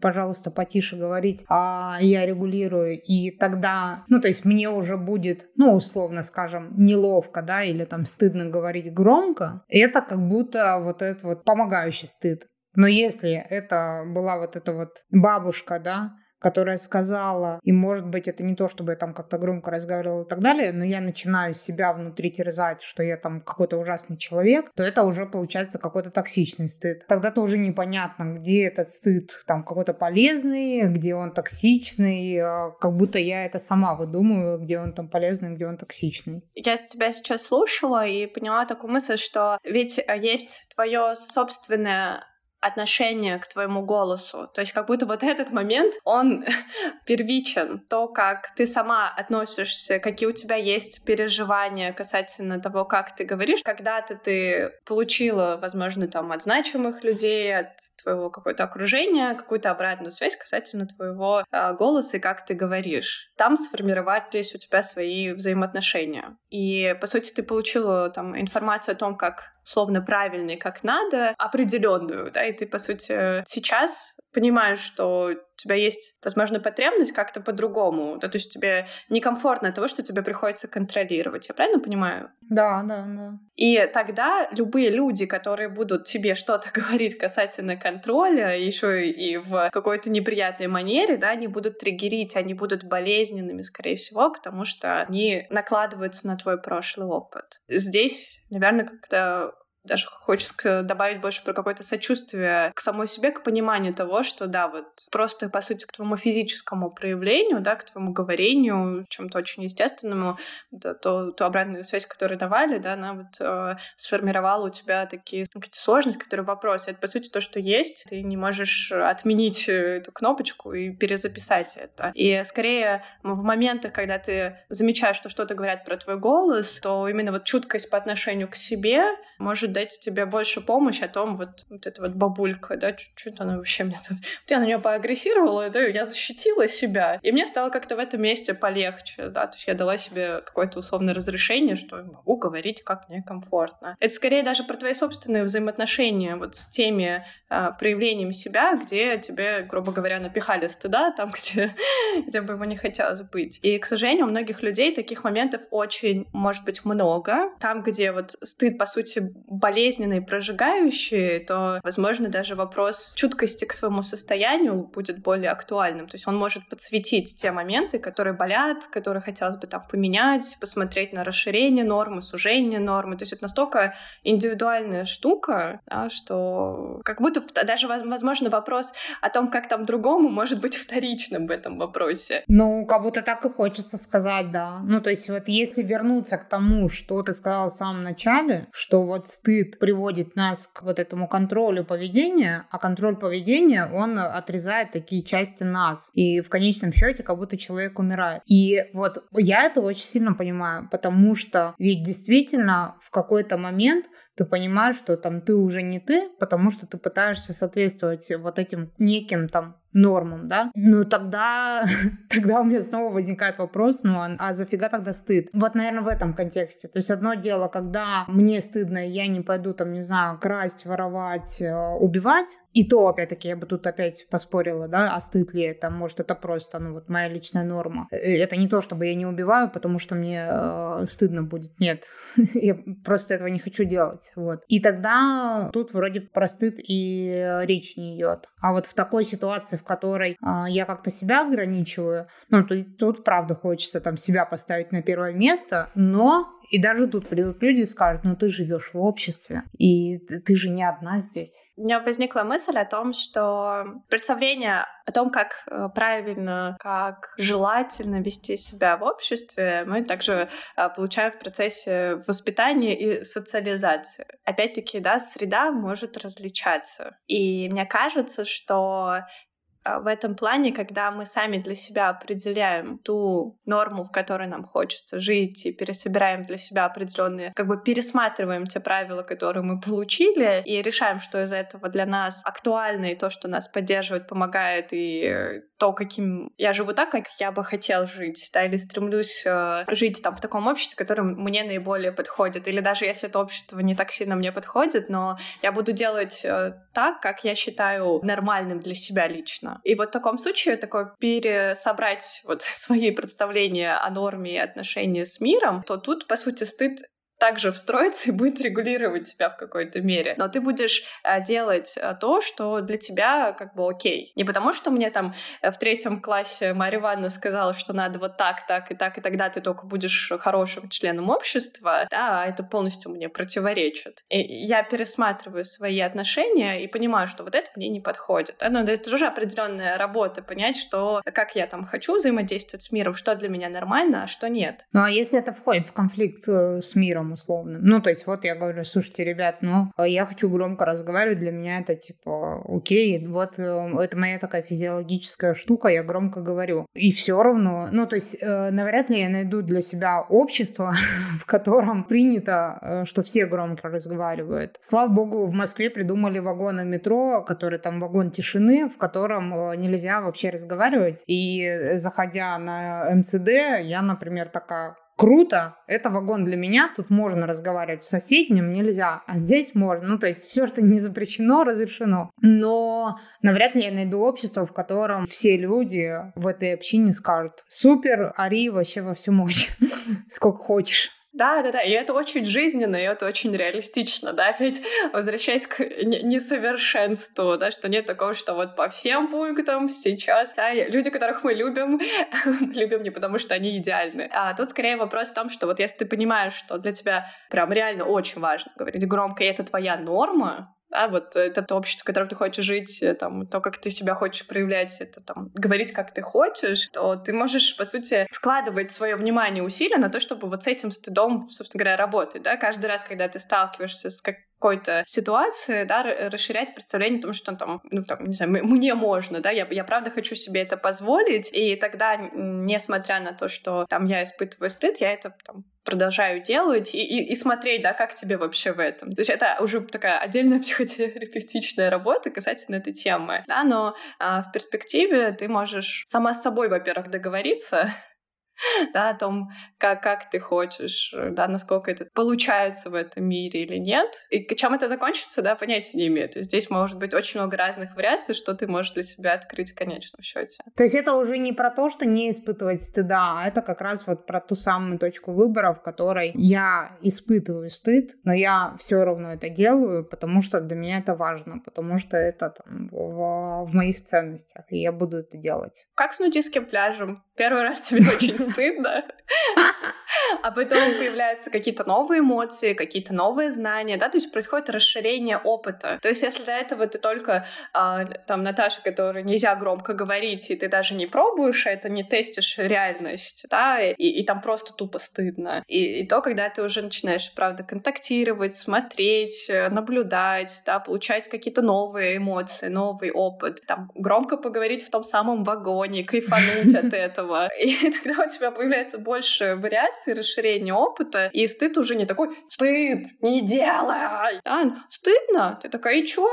пожалуйста, потише говорить, а я регулирую, и тогда, ну то есть мне уже будет, ну условно скажем, неловко, да, или там стыдно говорить громко, это как будто вот этот вот помогающий стыд. Но если это была вот эта вот бабушка, да, которая сказала, и может быть это не то, чтобы я там как-то громко разговаривала и так далее, но я начинаю себя внутри терзать, что я там какой-то ужасный человек, то это уже получается какой-то токсичный стыд. Тогда-то уже непонятно, где этот стыд там какой-то полезный, где он токсичный, а, как будто я это сама выдумываю, где он там полезный, где он токсичный. Я тебя сейчас слушала и поняла такую мысль, что ведь э, есть твое собственное отношение к твоему голосу. То есть как будто вот этот момент, он первичен. То, как ты сама относишься, какие у тебя есть переживания касательно того, как ты говоришь. Когда-то ты получила, возможно, там от значимых людей, от твоего какого-то окружения, какую-то обратную связь касательно твоего э, голоса и как ты говоришь. Там сформировались у тебя свои взаимоотношения. И, по сути, ты получила там информацию о том, как словно правильный, как надо, определенную, да, и ты, по сути, сейчас понимаешь, что у тебя есть, возможно, потребность как-то по-другому, да, то есть тебе некомфортно от того, что тебе приходится контролировать. Я правильно понимаю? Да, да, да. И тогда любые люди, которые будут тебе что-то говорить касательно контроля, еще и в какой-то неприятной манере, да, они будут триггерить, они будут болезненными, скорее всего, потому что они накладываются на твой прошлый опыт. Здесь, наверное, как-то даже хочется добавить больше про какое-то сочувствие к самой себе, к пониманию того, что да, вот просто, по сути, к твоему физическому проявлению, да, к твоему говорению, чем-то очень естественному, да, то, ту обратную связь, которую давали, да, она вот э, сформировала у тебя такие какие-то сложности, которые вопросы. Это, по сути, то, что есть. Ты не можешь отменить эту кнопочку и перезаписать это. И скорее в моментах, когда ты замечаешь, что что-то говорят про твой голос, то именно вот чуткость по отношению к себе может может дать тебе больше помощи о том, вот, вот эта вот бабулька, да, что-то она вообще мне тут... Вот я на нее поагрессировала, да, я защитила себя. И мне стало как-то в этом месте полегче, да, то есть я дала себе какое-то условное разрешение, что могу говорить, как мне комфортно. Это скорее даже про твои собственные взаимоотношения вот с теми а, проявлениями себя, где тебе, грубо говоря, напихали стыда, там, где, где бы его не хотелось быть. И, к сожалению, у многих людей таких моментов очень, может быть, много. Там, где вот стыд, по сути, болезненный, прожигающий, то, возможно, даже вопрос чуткости к своему состоянию будет более актуальным. То есть он может подсветить те моменты, которые болят, которые хотелось бы там поменять, посмотреть на расширение нормы, сужение нормы. То есть это настолько индивидуальная штука, да, что как будто даже, возможно, вопрос о том, как там другому, может быть вторичным в этом вопросе. Ну, как будто так и хочется сказать, да. Ну, то есть вот если вернуться к тому, что ты сказала в самом начале, что вот стыд приводит нас к вот этому контролю поведения, а контроль поведения, он отрезает такие части нас. И в конечном счете как будто человек умирает. И вот я это очень сильно понимаю, потому что ведь действительно в какой-то момент ты понимаешь, что там ты уже не ты, потому что ты пытаешься соответствовать вот этим неким там нормам, да, ну тогда, тогда у меня снова возникает вопрос, ну а, а зафига тогда стыд? Вот, наверное, в этом контексте. То есть одно дело, когда мне стыдно, я не пойду там, не знаю, красть, воровать, э, убивать, и то, опять-таки, я бы тут опять поспорила, да, а стыд ли это? Может, это просто, ну, вот моя личная норма. Э, это не то, чтобы я не убиваю, потому что мне э, стыдно будет. Нет, я просто этого не хочу делать, вот. И тогда тут вроде про стыд и речь не идет. А вот в такой ситуации, в которой э, я как-то себя ограничиваю, ну, то есть тут правда хочется там себя поставить на первое место, но и даже тут придут люди и скажут, ну ты живешь в обществе, и ты же не одна здесь. У меня возникла мысль о том, что представление о том, как э, правильно, как желательно вести себя в обществе, мы также э, получаем в процессе воспитания и социализации. Опять-таки, да, среда может различаться. И мне кажется, что в этом плане, когда мы сами для себя определяем ту норму, в которой нам хочется жить, и пересобираем для себя определенные, как бы пересматриваем те правила, которые мы получили, и решаем, что из этого для нас актуально, и то, что нас поддерживает, помогает, и то, каким я живу так, как я бы хотел жить, да, или стремлюсь э, жить там в таком обществе, которое мне наиболее подходит, или даже если это общество не так сильно мне подходит, но я буду делать э, так, как я считаю нормальным для себя лично. И вот в таком случае такое пересобрать вот свои представления о норме и отношении с миром, то тут, по сути, стыд также встроится и будет регулировать тебя в какой-то мере. Но ты будешь э, делать э, то, что для тебя как бы окей. Не потому, что мне там э, в третьем классе Марья Ивановна сказала, что надо вот так, так и так, и тогда ты только будешь хорошим членом общества, да, а это полностью мне противоречит. И я пересматриваю свои отношения и понимаю, что вот это мне не подходит. Но это уже определенная работа, понять, что как я там хочу взаимодействовать с миром, что для меня нормально, а что нет. Ну а если это входит в конфликт с миром, условным. Ну, то есть вот я говорю, слушайте, ребят, ну, а я хочу громко разговаривать, для меня это типа, окей, вот э, это моя такая физиологическая штука, я громко говорю. И все равно, ну, то есть э, навряд ли я найду для себя общество, в котором принято, э, что все громко разговаривают. Слава богу, в Москве придумали вагоны метро, который там вагон тишины, в котором нельзя вообще разговаривать. И заходя на МЦД, я, например, такая, круто, это вагон для меня, тут можно разговаривать, в соседнем нельзя, а здесь можно. Ну, то есть все, что не запрещено, разрешено. Но навряд ли я найду общество, в котором все люди в этой общине скажут, супер, ори вообще во всю мощь, сколько хочешь. Да, да, да, и это очень жизненно, и это очень реалистично, да, ведь возвращаясь к несовершенству, да, что нет такого, что вот по всем пунктам сейчас, да, люди, которых мы любим, любим не потому, что они идеальны, а тут скорее вопрос в том, что вот если ты понимаешь, что для тебя прям реально очень важно говорить громко, и это твоя норма, да, вот это то общество, в котором ты хочешь жить, э, там, то, как ты себя хочешь проявлять, это там, говорить, как ты хочешь, то ты можешь, по сути, вкладывать свое внимание, усилия на то, чтобы вот с этим стыдом, собственно говоря, работать, да, каждый раз, когда ты сталкиваешься с как какой-то ситуации, да, расширять представление о том, что там, ну, там, не знаю, мне можно, да, я, я правда хочу себе это позволить, и тогда, несмотря на то, что там я испытываю стыд, я это там продолжаю делать и, и, и смотреть, да, как тебе вообще в этом. То есть это уже такая отдельная психотерапевтичная работа касательно этой темы, да, но а, в перспективе ты можешь сама с собой, во-первых, договориться, да, о том, как, как ты хочешь, да, насколько это получается в этом мире или нет. И чем это закончится, да, понятия не имею. То есть здесь может быть очень много разных вариаций, что ты можешь для себя открыть в конечном счете. То есть это уже не про то, что не испытывать стыда, а это как раз вот про ту самую точку выбора, в которой я испытываю стыд, но я все равно это делаю, потому что для меня это важно, потому что это там, в, в моих ценностях, и я буду это делать. Как с нудистским пляжем? Первый раз тебе очень стыдно, а потом появляются какие-то новые эмоции, какие-то новые знания, да, то есть происходит расширение опыта. То есть если до этого ты только э, там Наташа, которой нельзя громко говорить, и ты даже не пробуешь это, не тестишь реальность, да, и, и там просто тупо стыдно. И, и то, когда ты уже начинаешь, правда, контактировать, смотреть, э, наблюдать, да, получать какие-то новые эмоции, новый опыт, там громко поговорить в том самом вагоне, кайфануть от этого. И тогда у тебя появляется больше вариаций, расширения опыта, и стыд уже не такой «стыд, не делай!» а, Стыдно? Ты такая «и чё?»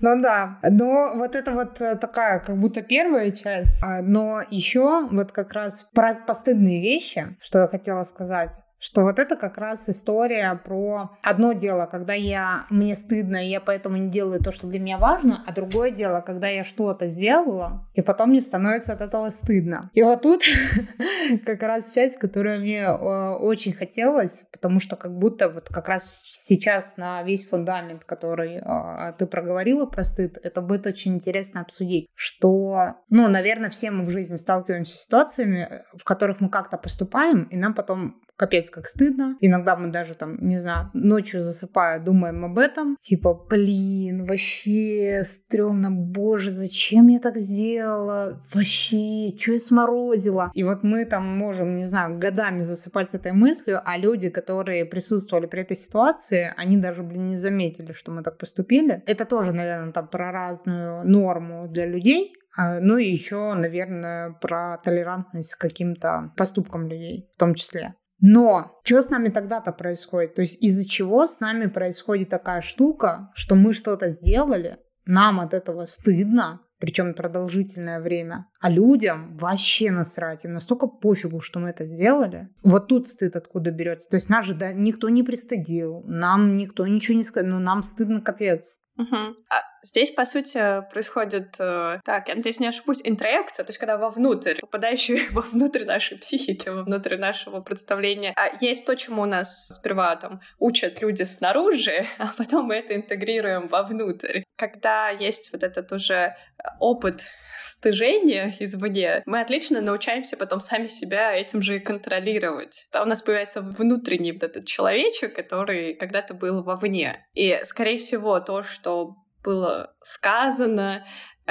Ну да, но вот это вот э, такая как будто первая часть, а, но еще вот как раз про постыдные вещи, что я хотела сказать что вот это как раз история про одно дело, когда я мне стыдно, и я поэтому не делаю то, что для меня важно, а другое дело, когда я что-то сделала, и потом мне становится от этого стыдно. И вот тут как раз часть, которая мне э, очень хотелось, потому что как будто вот как раз сейчас на весь фундамент, который э, ты проговорила про стыд, это будет очень интересно обсудить, что, ну, наверное, все мы в жизни сталкиваемся с ситуациями, в которых мы как-то поступаем, и нам потом капец как стыдно. Иногда мы даже там, не знаю, ночью засыпая, думаем об этом. Типа, блин, вообще стрёмно, боже, зачем я так сделала? Вообще, что я сморозила? И вот мы там можем, не знаю, годами засыпать с этой мыслью, а люди, которые присутствовали при этой ситуации, они даже, блин, не заметили, что мы так поступили. Это тоже, наверное, там про разную норму для людей, а, ну и еще, наверное, про толерантность к каким-то поступкам людей в том числе. Но что с нами тогда-то происходит? То есть из-за чего с нами происходит такая штука, что мы что-то сделали, нам от этого стыдно, причем продолжительное время, а людям вообще насрать, им настолько пофигу, что мы это сделали. Вот тут стыд откуда берется. То есть нас же да, никто не пристыдил, нам никто ничего не сказал, но нам стыдно капец. Угу. А здесь, по сути, происходит, э, так, я надеюсь, не ошибусь, интроекция, то есть когда вовнутрь, попадающий вовнутрь нашей психики, вовнутрь нашего представления. А есть то, чему нас сперва там учат люди снаружи, а потом мы это интегрируем вовнутрь. Когда есть вот этот уже опыт стыжения извне, мы отлично научаемся потом сами себя этим же контролировать. Да, у нас появляется внутренний вот этот человечек, который когда-то был вовне. И, скорее всего, то, что было сказано,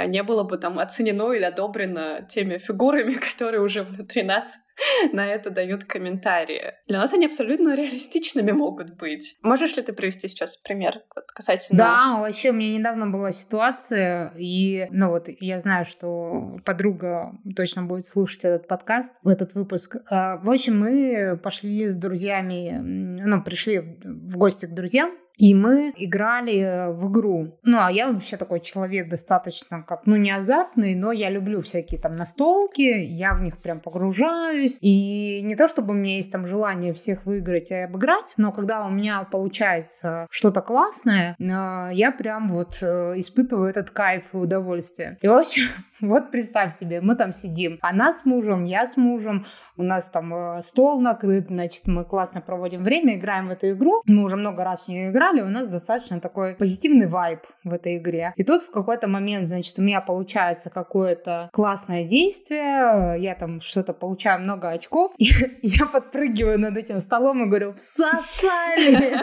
не было бы там оценено или одобрено теми фигурами, которые уже внутри нас на это дают комментарии. Для нас они абсолютно реалистичными могут быть. Можешь ли ты привести сейчас пример касательно... Да, вообще у меня недавно была ситуация, и, ну вот, я знаю, что подруга точно будет слушать этот подкаст, этот выпуск. А, в общем, мы пошли с друзьями, ну, пришли в гости к друзьям, и мы играли в игру. Ну, а я вообще такой человек достаточно как, ну, не азартный, но я люблю всякие там настолки, я в них прям погружаюсь. И не то, чтобы у меня есть там желание всех выиграть и обыграть, но когда у меня получается что-то классное, э, я прям вот э, испытываю этот кайф и удовольствие. И, в общем, вот представь себе, мы там сидим, она с мужем, я с мужем, у нас там э, стол накрыт, значит, мы классно проводим время, играем в эту игру. Мы уже много раз в нее играли, у нас достаточно такой позитивный вайб в этой игре. И тут в какой-то момент, значит, у меня получается какое-то классное действие, я там что-то получаю много очков, и я подпрыгиваю над этим столом и говорю «Всосали!»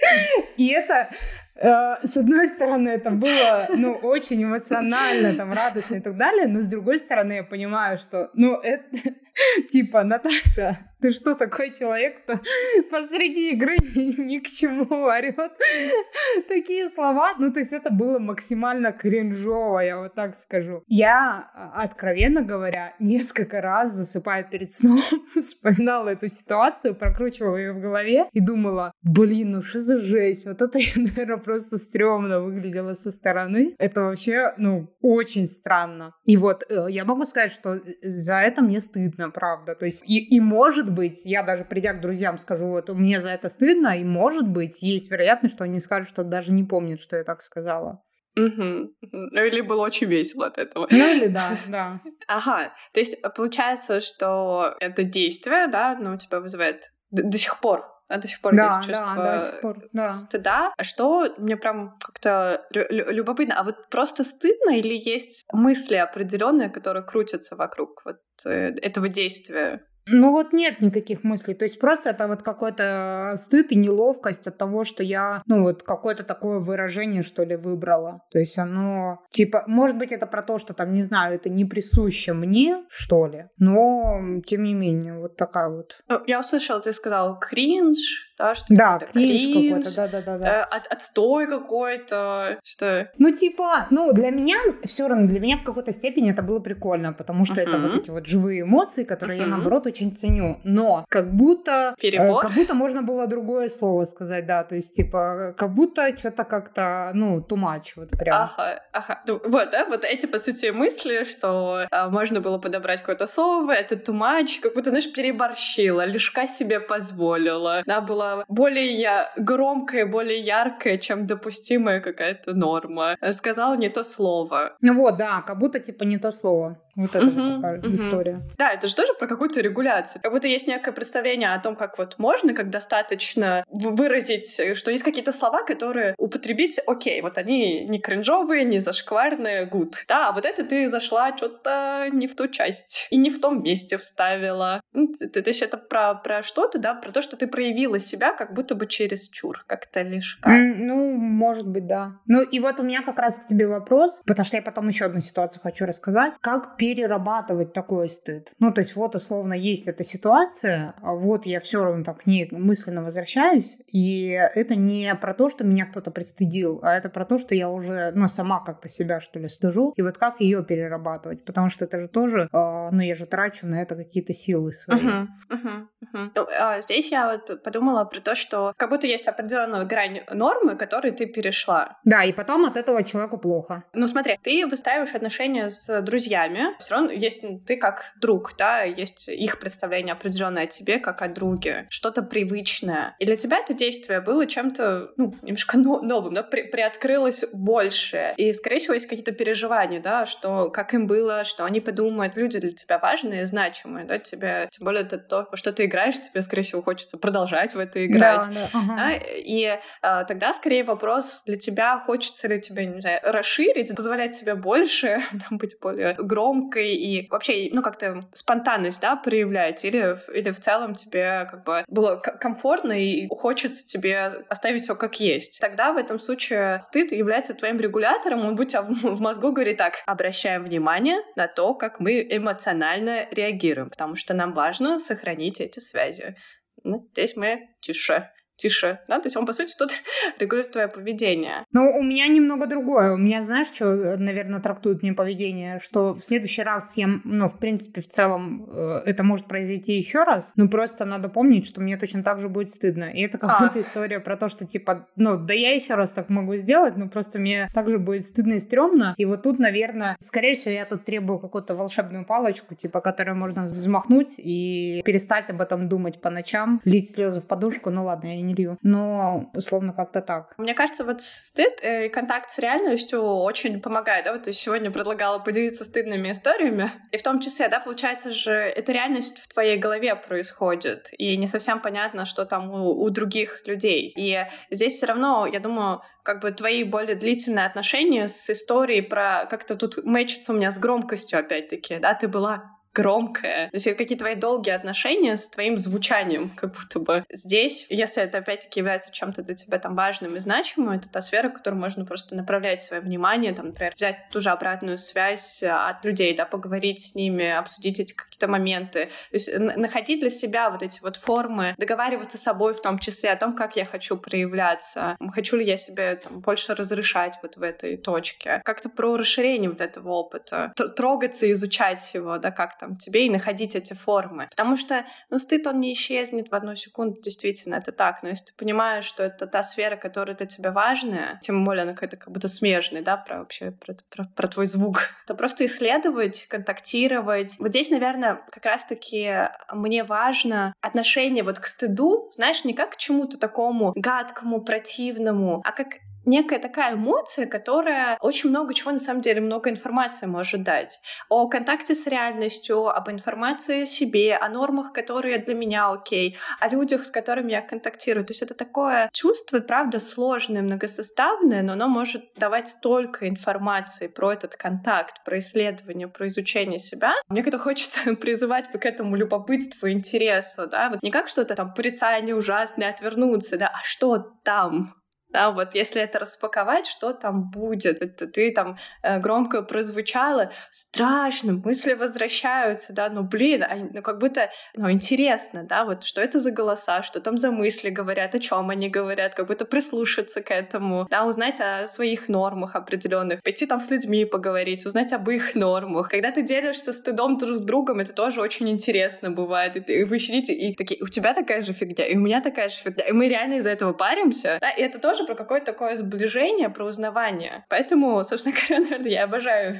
И это э, с одной стороны, это было, ну, очень эмоционально, там, радостно и так далее, но с другой стороны, я понимаю, что, ну, это, типа, Наташа, Ты что, такой человек-то посреди игры ни, к чему орет? Такие слова. Ну, то есть это было максимально кринжово, я вот так скажу. Я, а, откровенно говоря, несколько раз, засыпая перед сном, вспоминала эту ситуацию, прокручивала ее в голове и думала, блин, ну что за жесть? Вот это, наверное, просто стрёмно выглядело со стороны. Это вообще, ну, очень странно. И вот э, я могу сказать, что э, за это мне стыдно, правда. То есть и, и может быть, я даже придя к друзьям скажу, вот мне за это стыдно, и может быть, есть вероятность, что они скажут, что даже не помнят, что я так сказала. Угу. Ну или было очень весело от этого. Ну или да, да. Ага, то есть получается, что это действие, да, ну, тебя вызывает до сих пор а до сих пор да, есть чувство да, до сих пор, да. стыда. А что мне прям как-то любопытно, а вот просто стыдно или есть мысли определенные, которые крутятся вокруг вот э, этого действия? Ну вот нет никаких мыслей. То есть просто это вот какой-то стыд и неловкость от того, что я, ну вот какое-то такое выражение, что ли, выбрала. То есть оно, типа, может быть, это про то, что там, не знаю, это не присуще мне, что ли, но тем не менее, вот такая вот. Ну, я услышала, ты сказал кринж, да, что да, кринж, какой-то, да, да, да, да. Э, от, отстой какой-то, что. Ну типа, ну для меня все равно для меня в какой-то степени это было прикольно, потому что uh-huh. это вот эти вот живые эмоции, которые uh-huh. я наоборот очень ценю. Но как будто э, как будто можно было другое слово сказать, да, то есть типа как будто что-то как-то ну much вот прям. Ага, ага. Ну, вот, да, вот эти по сути мысли, что а, можно было подобрать какое-то слово, это much, как будто знаешь переборщила, лишка себе позволила, да, была более громкая, более яркая, чем допустимая какая-то норма. Сказала не то слово. Ну вот, да, как будто типа не то слово. Вот это uh-huh, вот такая uh-huh. история. Да, это же тоже про какую-то регуляцию. Как будто есть некое представление о том, как вот можно, как достаточно выразить, что есть какие-то слова, которые употребить, окей, вот они не кринжовые, не зашкварные, гуд. Да, а вот это ты зашла что-то не в ту часть и не в том месте вставила. Ну, то есть это про, про что-то, да, про то, что ты проявила себя как будто бы через чур, как-то лишь Mm, ну, может быть, да. Ну и вот у меня как раз к тебе вопрос, потому что я потом еще одну ситуацию хочу рассказать. Как перерабатывать такой стыд. Ну, то есть вот условно есть эта ситуация, а вот я все равно так к ней мысленно возвращаюсь, и это не про то, что меня кто-то пристыдил, а это про то, что я уже, ну, сама как-то себя, что ли, стыжу, и вот как ее перерабатывать, потому что это же тоже, э, ну, я же трачу на это какие-то силы свои. Uh-huh, uh-huh, uh-huh. Здесь я вот подумала про то, что как будто есть определенная грань нормы, которую ты перешла. Да, и потом от этого человеку плохо. Ну, смотри, ты выстраиваешь отношения с друзьями, все равно есть ты как друг, да, есть их представление определенное о тебе, как о друге, что-то привычное. И для тебя это действие было чем-то, ну, немножко новым, да, при приоткрылось больше. И, скорее всего, есть какие-то переживания, да, что как им было, что они подумают, люди для тебя важные, значимые, да, тебе, тем более это то, во что ты играешь, тебе, скорее всего, хочется продолжать в это играть. Да, да. Ага. Да? И а, тогда, скорее, вопрос для тебя, хочется ли тебе, не знаю, расширить, позволять себе больше, там, быть более громкой и вообще, ну, как-то спонтанность, да, проявлять, или, или в целом тебе как бы было комфортно и хочется тебе оставить все как есть. Тогда в этом случае стыд является твоим регулятором, он будет в мозгу говорит так, обращаем внимание на то, как мы эмоционально реагируем, потому что нам важно сохранить эти связи. Ну, здесь мы тише тише, да, то есть он, по сути, тут регулирует твое поведение. Ну, у меня немного другое. У меня, знаешь, что, наверное, трактует мне поведение, что в следующий раз я, ну, в принципе, в целом э, это может произойти еще раз, но просто надо помнить, что мне точно так же будет стыдно. И это какая-то а. история про то, что, типа, ну, да я еще раз так могу сделать, но просто мне также будет стыдно и стрёмно. И вот тут, наверное, скорее всего, я тут требую какую-то волшебную палочку, типа, которую можно взмахнуть и перестать об этом думать по ночам, лить слезы в подушку. Ну ладно, я не лью. Но условно как-то так. Мне кажется, вот стыд и контакт с реальностью очень помогает. Да? Вот ты сегодня предлагала поделиться стыдными историями. И в том числе, да, получается же, эта реальность в твоей голове происходит. И не совсем понятно, что там у, у других людей. И здесь все равно, я думаю, как бы твои более длительные отношения с историей про как-то тут мэчится у меня с громкостью опять-таки, да, ты была громкое. То есть какие твои долгие отношения с твоим звучанием, как будто бы. Здесь, если это опять-таки является чем-то для тебя там важным и значимым, это та сфера, в которую можно просто направлять свое внимание, там, например, взять ту же обратную связь от людей, да, поговорить с ними, обсудить эти какие-то моменты. То есть находить для себя вот эти вот формы, договариваться с собой в том числе о том, как я хочу проявляться, хочу ли я себе там больше разрешать вот в этой точке. Как-то про расширение вот этого опыта. Трогаться, изучать его, да, как там тебе, и находить эти формы. Потому что, ну, стыд, он не исчезнет в одну секунду, действительно, это так. Но если ты понимаешь, что это та сфера, которая для тебя важная, тем более она какая-то как будто смежная, да, про вообще про, про, про твой звук, то просто исследовать, контактировать. Вот здесь, наверное, как раз-таки мне важно отношение вот к стыду, знаешь, не как к чему-то такому гадкому, противному, а как некая такая эмоция, которая очень много чего, на самом деле, много информации может дать. О контакте с реальностью, об информации о себе, о нормах, которые для меня окей, о людях, с которыми я контактирую. То есть это такое чувство, правда, сложное, многосоставное, но оно может давать столько информации про этот контакт, про исследование, про изучение себя. Мне как-то хочется призывать к этому любопытству, интересу, да, вот не как что-то там порицание ужасное, отвернуться, да, а что там, да, вот если это распаковать, что там будет? Это ты там э, громко прозвучало, страшно, мысли возвращаются, да, ну блин, ну как будто, ну интересно, да, вот что это за голоса, что там за мысли говорят, о чем они говорят, как будто прислушаться к этому, да, узнать о своих нормах определенных, пойти там с людьми поговорить, узнать об их нормах. Когда ты делишься стыдом друг с другом, это тоже очень интересно бывает. И, и вы сидите и такие, у тебя такая же фигня, и у меня такая же фигня, и мы реально из-за этого паримся, да, и это тоже тоже про какое-то такое сближение, про узнавание. Поэтому, собственно говоря, наверное, я обожаю.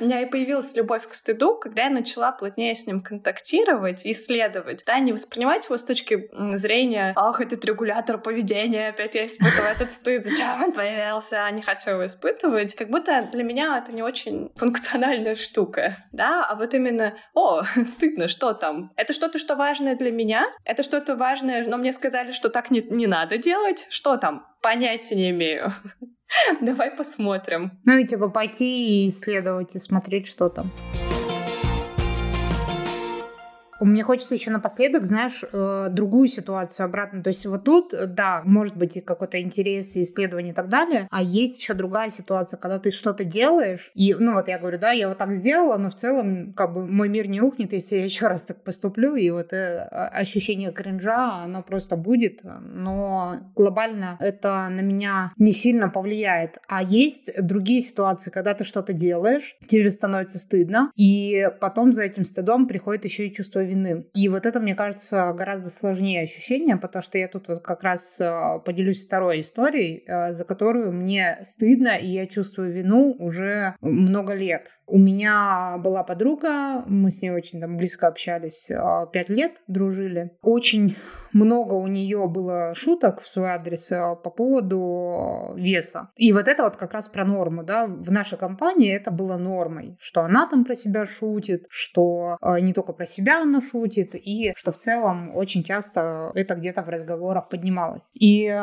У меня и появилась любовь к стыду, когда я начала плотнее с ним контактировать исследовать. Да, не воспринимать его с точки зрения «Ах, этот регулятор поведения, опять я испытываю этот стыд, зачем он появился, не хочу его испытывать». Как будто для меня это не очень функциональная штука, да, а вот именно «О, стыдно, что там?» Это что-то, что важное для меня, это что-то важное, но мне сказали, что так не, не надо делать, что там? Понятия не имею. Давай посмотрим. Ну и типа пойти и исследовать и смотреть, что там. Мне хочется еще напоследок, знаешь, э, другую ситуацию обратно. То есть вот тут, э, да, может быть и какой-то интерес, исследование и так далее, а есть еще другая ситуация, когда ты что-то делаешь, и, ну вот я говорю, да, я вот так сделала, но в целом как бы мой мир не рухнет, если я еще раз так поступлю, и вот это ощущение кринжа, оно просто будет, но глобально это на меня не сильно повлияет. А есть другие ситуации, когда ты что-то делаешь, тебе становится стыдно, и потом за этим стыдом приходит еще и чувство вины. И вот это, мне кажется, гораздо сложнее ощущение, потому что я тут вот как раз э, поделюсь второй историей, э, за которую мне стыдно, и я чувствую вину уже много лет. У меня была подруга, мы с ней очень там близко общались, э, пять лет дружили. Очень много у нее было шуток в свой адрес по поводу веса. И вот это вот как раз про норму, да, в нашей компании это было нормой, что она там про себя шутит, что не только про себя она шутит, и что в целом очень часто это где-то в разговорах поднималось. И э,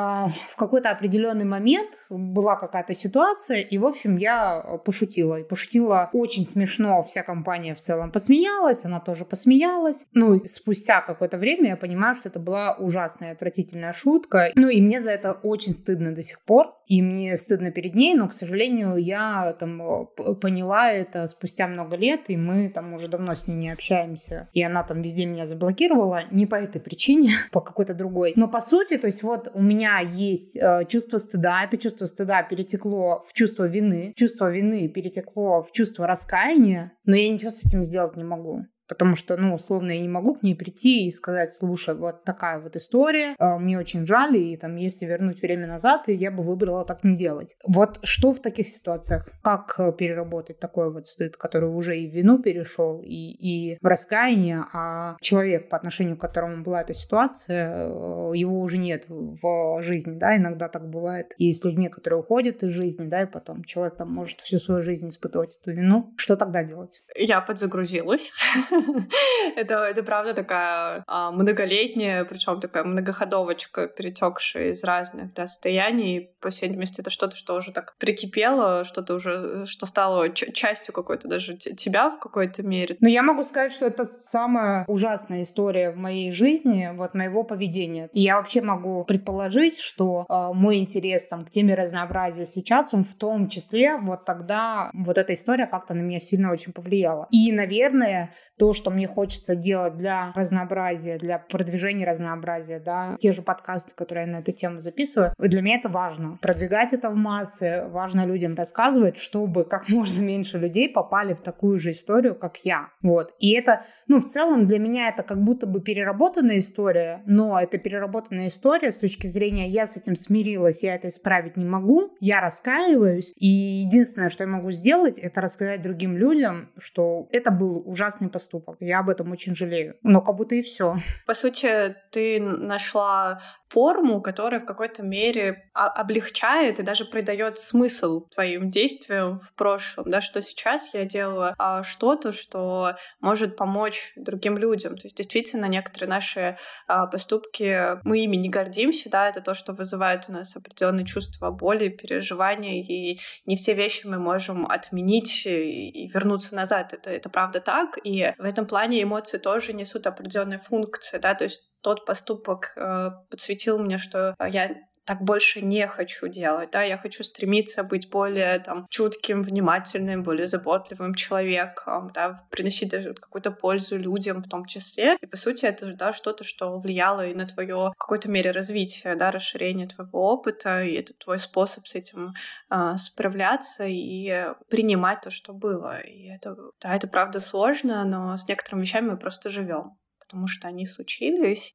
в какой-то определенный момент была какая-то ситуация, и, в общем, я пошутила. И пошутила очень смешно, вся компания в целом посмеялась, она тоже посмеялась. Ну, спустя какое-то время я понимаю, что это была ужасная, отвратительная шутка. Ну, и мне за это очень стыдно до сих пор, и мне стыдно перед ней, но, к сожалению, я там поняла это спустя много лет, и мы там уже давно с ней не общаемся, и она там везде меня заблокировала, не по этой причине, по какой-то другой. Но по сути, то есть вот у меня есть э, чувство стыда, это чувство стыда перетекло в чувство вины, чувство вины перетекло в чувство раскаяния, но я ничего с этим сделать не могу. Потому что, ну, условно, я не могу к ней прийти и сказать, слушай, вот такая вот история, а, мне очень жаль, и там, если вернуть время назад, я бы выбрала так не делать. Вот что в таких ситуациях? Как э, переработать такой вот стыд, который уже и в вину перешел, и, и в раскаяние, а человек, по отношению к которому была эта ситуация, э, его уже нет в жизни, да, иногда так бывает. И с людьми, которые уходят из жизни, да, и потом человек там может всю свою жизнь испытывать эту вину. Что тогда делать? Я подзагрузилась. это, это правда такая а, многолетняя, причем такая многоходовочка, перетекшая из разных да, состояний. По всей видимости, это что-то, что уже так прикипело, что-то уже, что стало частью какой-то даже тебя в какой-то мере. Но я могу сказать, что это самая ужасная история в моей жизни, вот моего поведения. И я вообще могу предположить, что э, мой интерес там к теме разнообразия сейчас, он в том числе вот тогда вот эта история как-то на меня сильно очень повлияла. И, наверное, то, что мне хочется делать для разнообразия, для продвижения разнообразия, да, те же подкасты, которые я на эту тему записываю, для меня это важно. Продвигать это в массы, важно людям рассказывать, чтобы как можно меньше людей попали в такую же историю, как я. Вот. И это, ну, в целом для меня это как будто бы переработанная история, но это переработанная история с точки зрения я с этим смирилась, я это исправить не могу, я раскаиваюсь, и единственное, что я могу сделать, это рассказать другим людям, что это был ужасный поступок. Я об этом очень жалею. Но как будто и все. По сути, ты нашла форму, которая в какой-то мере облегчает и даже придает смысл твоим действиям в прошлом, да, что сейчас я делаю а, что-то, что может помочь другим людям. То есть действительно некоторые наши а, поступки мы ими не гордимся, да, это то, что вызывает у нас определенные чувства боли, переживания, и не все вещи мы можем отменить и вернуться назад. Это, это правда так, и в этом плане эмоции тоже несут определенные функции, да, то есть тот поступок э, подсветил мне, что я так больше не хочу делать, да, я хочу стремиться быть более там чутким, внимательным, более заботливым человеком, да, приносить даже какую-то пользу людям в том числе. И по сути это да, что-то, что влияло и на твое в какой-то мере развитие, да, расширение твоего опыта, и это твой способ с этим э, справляться и принимать то, что было. И это, да, это правда сложно, но с некоторыми вещами мы просто живем потому что они случились.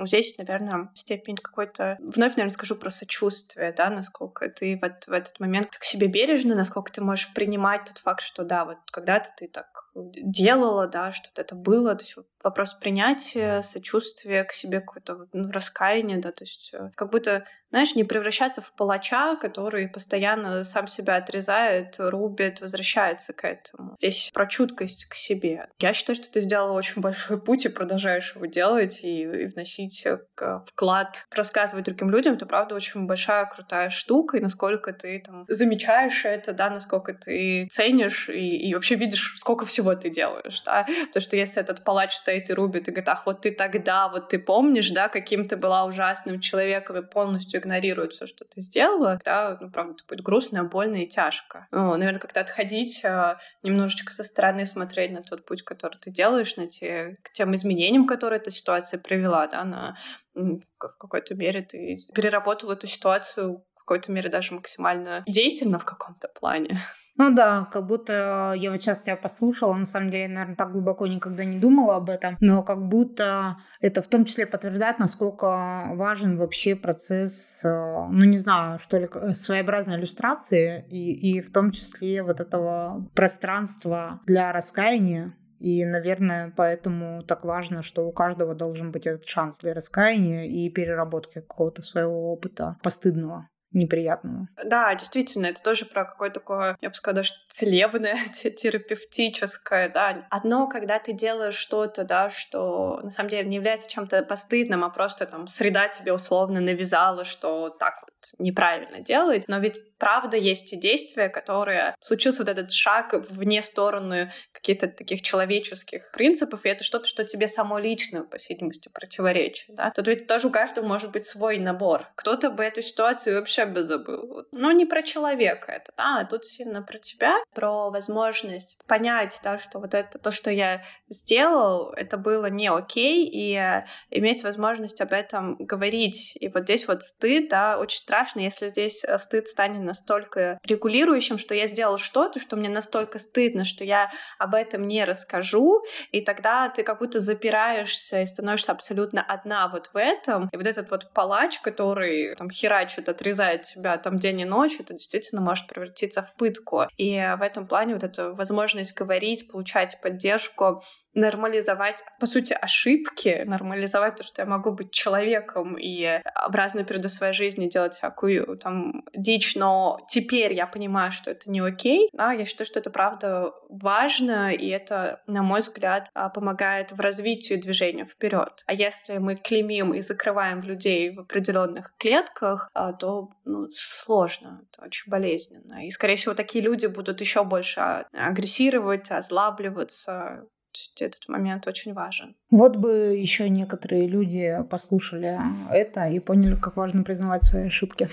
Здесь, наверное, степень какой-то... Вновь, наверное, скажу про сочувствие, да, насколько ты вот в этот момент к себе бережно, насколько ты можешь принимать тот факт, что да, вот когда-то ты так делала, да, что-то это было. То есть вопрос принятия, сочувствия к себе, какое-то ну, раскаяние, да, то есть э, как будто, знаешь, не превращаться в палача, который постоянно сам себя отрезает, рубит, возвращается к этому. Здесь про чуткость к себе. Я считаю, что ты сделала очень большой путь и продолжаешь его делать и, и вносить э, вклад, рассказывать другим людям. Это, правда, очень большая, крутая штука, и насколько ты там замечаешь это, да, насколько ты ценишь и, и вообще видишь, сколько всего ты делаешь, да. То, что если этот палач стоит и рубит, и говорит, ах, вот ты тогда, вот ты помнишь, да, каким ты была ужасным человеком и полностью игнорирует все, что ты сделала, да, ну, правда, это будет грустно, больно и тяжко. Ну, наверное, как-то отходить, а, немножечко со стороны смотреть на тот путь, который ты делаешь, на те, к тем изменениям, которые эта ситуация привела, да, на в какой-то мере ты переработал эту ситуацию в какой-то мере даже максимально деятельно в каком-то плане. Ну да, как будто я вот сейчас тебя послушала, на самом деле, наверное, так глубоко никогда не думала об этом, но как будто это в том числе подтверждает, насколько важен вообще процесс, э, ну не знаю, что ли, своеобразной иллюстрации и, и в том числе вот этого пространства для раскаяния, и, наверное, поэтому так важно, что у каждого должен быть этот шанс для раскаяния и переработки какого-то своего опыта постыдного неприятного. Да, действительно, это тоже про какое-то такое, я бы сказала, даже целебное, терапевтическое, да. Одно, когда ты делаешь что-то, да, что на самом деле не является чем-то постыдным, а просто там среда тебе условно навязала, что так вот неправильно делает, но ведь правда есть те действия, которые случился вот этот шаг вне стороны каких-то таких человеческих принципов, и это что-то, что тебе само лично, по всей видимости, противоречит. Да? Тут ведь тоже у каждого может быть свой набор. Кто-то бы эту ситуацию вообще бы забыл. Ну, не про человека это, да, а тут сильно про тебя, про возможность понять, да, что вот это то, что я сделал, это было не окей, и иметь возможность об этом говорить. И вот здесь вот стыд, да, очень страшно, если здесь стыд станет настолько регулирующим, что я сделал что-то, что мне настолько стыдно, что я об этом не расскажу, и тогда ты как будто запираешься и становишься абсолютно одна вот в этом. И вот этот вот палач, который там херачит, отрезает себя там день и ночь, это действительно может превратиться в пытку. И в этом плане вот эта возможность говорить, получать поддержку, нормализовать, по сути, ошибки, нормализовать то, что я могу быть человеком и в разные периоды своей жизни делать всякую там дичь, но теперь я понимаю, что это не окей. Да, я считаю, что это правда важно, и это, на мой взгляд, а, помогает в развитии движения вперед. А если мы клеймим и закрываем людей в определенных клетках, а, то ну, сложно, это очень болезненно. И, скорее всего, такие люди будут еще больше агрессировать, озлабливаться, этот момент очень важен. Вот бы еще некоторые люди послушали это и поняли, как важно признавать свои ошибки.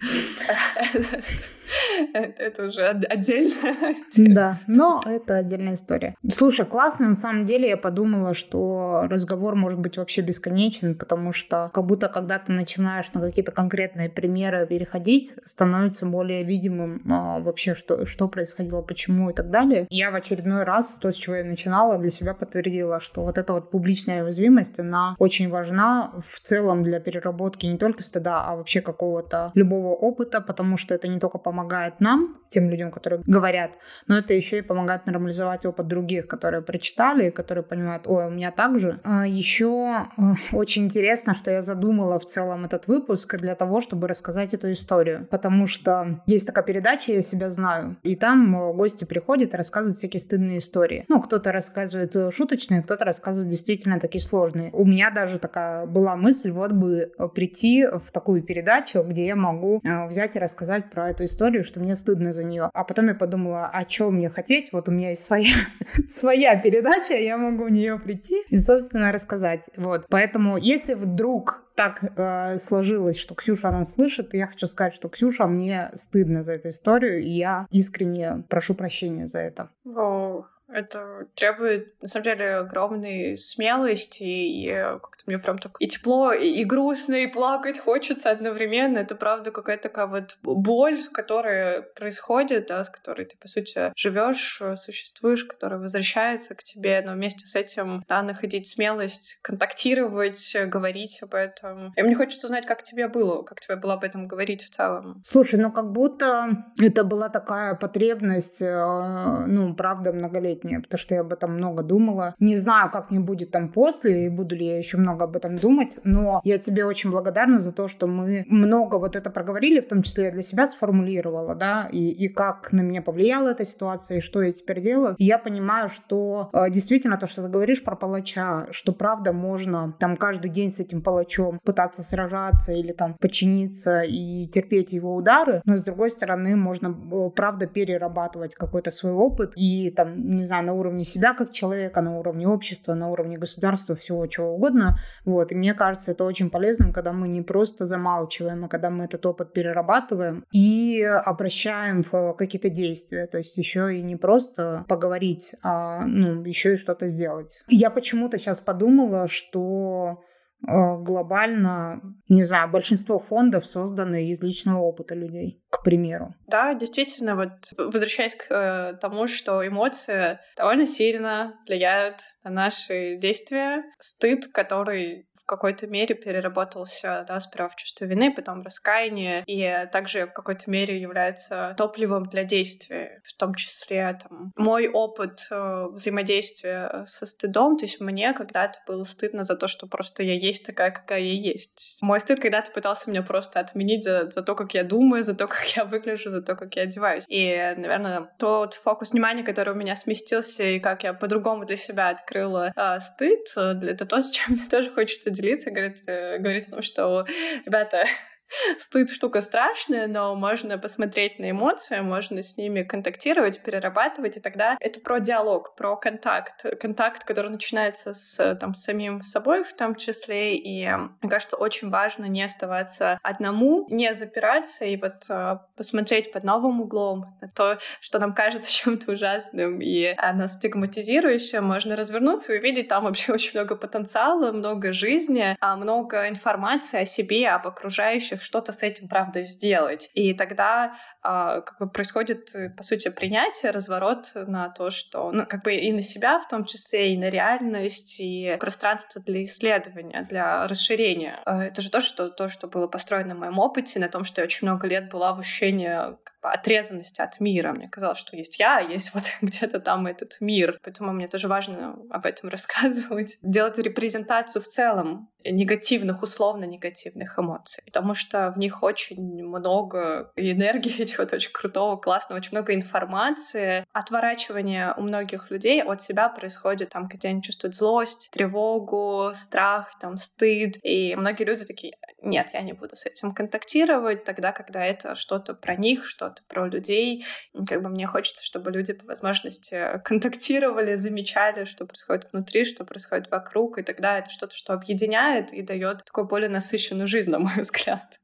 Это уже отдельно. Да, но это отдельная история. Слушай, классно, на самом деле я подумала, что разговор может быть вообще бесконечен, потому что как будто когда ты начинаешь на какие-то конкретные примеры переходить, становится более видимым а, вообще, что, что происходило, почему и так далее. Я в очередной раз то, с чего я начинала, для себя подтвердила, что вот эта вот публичная уязвимость, она очень важна в целом для переработки не только стыда, а вообще какого-то любого опыта, потому что это не только помогает нам, тем людям, которые говорят, но это еще и помогает нормализовать опыт других, которые прочитали, которые понимают, ой, у меня так же. А еще э, очень интересно, что я задумала в целом этот выпуск для того, чтобы рассказать эту историю, потому что есть такая передача «Я себя знаю», и там э, гости приходят и рассказывают всякие стыдные истории. Ну, кто-то рассказывает э, шуточные, кто-то рассказывает действительно такие сложные. У меня даже такая была мысль, вот бы прийти в такую передачу, где я могу взять и рассказать про эту историю, что мне стыдно за нее. А потом я подумала, а что мне хотеть? Вот у меня есть своя, своя передача, я могу в нее прийти и, собственно, рассказать. Вот. Поэтому, если вдруг так э, сложилось, что Ксюша нас слышит, я хочу сказать, что Ксюша, мне стыдно за эту историю, и я искренне прошу прощения за это. О, это требует, на самом деле, огромной смелости, и как-то мне прям так и тепло, и, грустно, и плакать хочется одновременно. Это, правда, какая-то такая вот боль, с которой происходит, да, с которой ты, по сути, живешь, существуешь, которая возвращается к тебе, но вместе с этим, да, находить смелость, контактировать, говорить об этом. И мне хочется узнать, как тебе было, как тебе было об этом говорить в целом. Слушай, ну как будто это была такая потребность, э, ну, правда, многолетняя летняя, потому что я об этом много думала. Не знаю, как мне будет там после, и буду ли я еще много об этом думать, но я тебе очень благодарна за то, что мы много вот это проговорили, в том числе я для себя сформулировала, да, и, и как на меня повлияла эта ситуация, и что я теперь делаю. И я понимаю, что э, действительно то, что ты говоришь про палача, что правда можно там каждый день с этим палачом пытаться сражаться или там подчиниться и терпеть его удары, но с другой стороны можно э, правда перерабатывать какой-то свой опыт и там, не знаю, на уровне себя как человека, на уровне общества, на уровне государства, всего чего угодно. Вот. И мне кажется, это очень полезным, когда мы не просто замалчиваем, а когда мы этот опыт перерабатываем и обращаем в какие-то действия. То есть еще и не просто поговорить, а ну, еще и что-то сделать. Я почему-то сейчас подумала, что Э, глобально, не знаю, большинство фондов созданы из личного опыта людей, к примеру. Да, действительно, вот возвращаясь к э, тому, что эмоции довольно сильно влияют на наши действия. Стыд, который в какой-то мере переработался, да, сперва в чувство вины, потом раскаяние, и также в какой-то мере является топливом для действия, в том числе там, мой опыт э, взаимодействия со стыдом, то есть мне когда-то было стыдно за то, что просто я есть такая, какая я есть. Мой стыд когда-то пытался меня просто отменить за, за то, как я думаю, за то, как я выгляжу, за то, как я одеваюсь. И, наверное, тот фокус внимания, который у меня сместился, и как я по-другому для себя открыла э, стыд, это то, с чем мне тоже хочется делиться, говорить, э, говорить о том, что, ребята, Стыд штука страшная, но можно посмотреть на эмоции, можно с ними контактировать, перерабатывать, и тогда это про диалог, про контакт. Контакт, который начинается с там, самим собой в том числе, и мне кажется, очень важно не оставаться одному, не запираться и вот а, посмотреть под новым углом на то, что нам кажется чем-то ужасным и нас стигматизирующим, можно развернуться и увидеть там вообще очень много потенциала, много жизни, а, много информации о себе, об окружающих, что-то с этим, правда, сделать. И тогда а, как бы происходит, э, по сути, принятие, разворот на то, что, ну, как бы и на себя в том числе, и на реальность, и пространство для исследования, для расширения. А, это же то, что, то, что было построено на моем опыте, на том, что я очень много лет была в ощущении отрезанности от мира. Мне казалось, что есть я, а есть вот где-то там этот мир. Поэтому мне тоже важно об этом рассказывать. Делать репрезентацию в целом негативных, условно негативных эмоций, потому что в них очень много энергии, чего-то очень крутого, классного, очень много информации. Отворачивание у многих людей от себя происходит там, где они чувствуют злость, тревогу, страх, там, стыд. И многие люди такие, нет, я не буду с этим контактировать, тогда, когда это что-то про них, что-то про людей. И как бы мне хочется, чтобы люди по возможности контактировали, замечали, что происходит внутри, что происходит вокруг, и тогда это что-то, что объединяет и дает такую более насыщенную жизнь, на мой взгляд.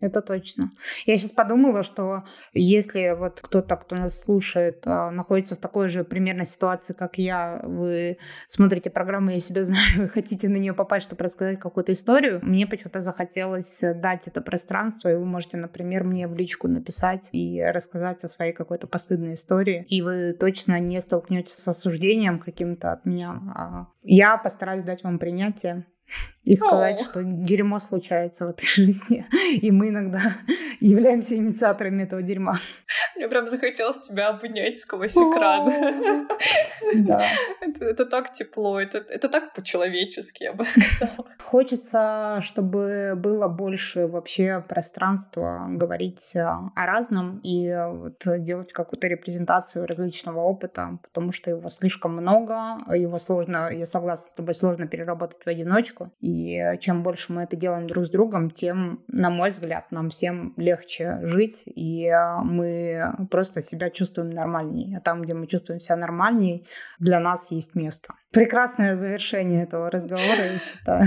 Это точно. Я сейчас подумала, что если вот кто-то, кто нас слушает, а, находится в такой же примерно ситуации, как я, вы смотрите программу «Я себя знаю», вы хотите на нее попасть, чтобы рассказать какую-то историю, мне почему-то захотелось дать это пространство, и вы можете, например, мне в личку написать и рассказать о своей какой-то постыдной истории, и вы точно не столкнетесь с осуждением каким-то от меня. А я постараюсь дать вам принятие, и сказать, что дерьмо случается в этой жизни, и мы иногда являемся инициаторами этого дерьма. Мне прям захотелось тебя обнять сквозь экран. Да. Это, это так тепло, это, это так по-человечески, я бы сказала. Хочется, чтобы было больше вообще пространства говорить о разном и вот делать какую-то репрезентацию различного опыта, потому что его слишком много, его сложно, я согласна с тобой, сложно переработать в одиночку. И чем больше мы это делаем друг с другом, тем, на мой взгляд, нам всем легче жить, и мы просто себя чувствуем нормальнее. А там, где мы чувствуем себя нормальнее, для нас есть место. Прекрасное завершение этого разговора, я считаю.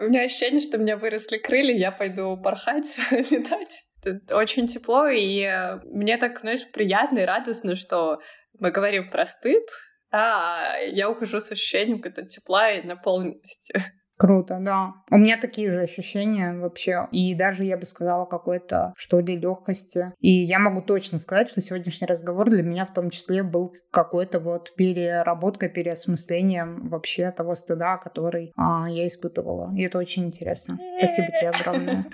У меня ощущение, что у меня выросли крылья, я пойду порхать, летать. Тут очень тепло, и мне так, знаешь, приятно и радостно, что мы говорим про стыд, а я ухожу с ощущением какого-то тепла и наполненности. Круто, да. У меня такие же ощущения вообще. И даже, я бы сказала, какой-то, что ли, легкости. И я могу точно сказать, что сегодняшний разговор для меня в том числе был какой-то вот переработкой, переосмыслением вообще того стыда, который а, я испытывала. И это очень интересно. Спасибо тебе огромное.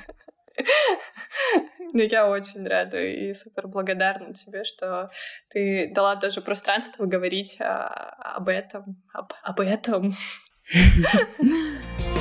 Ну, я очень рада и супер благодарна тебе, что ты дала тоже пространство говорить а, об этом, об, об этом.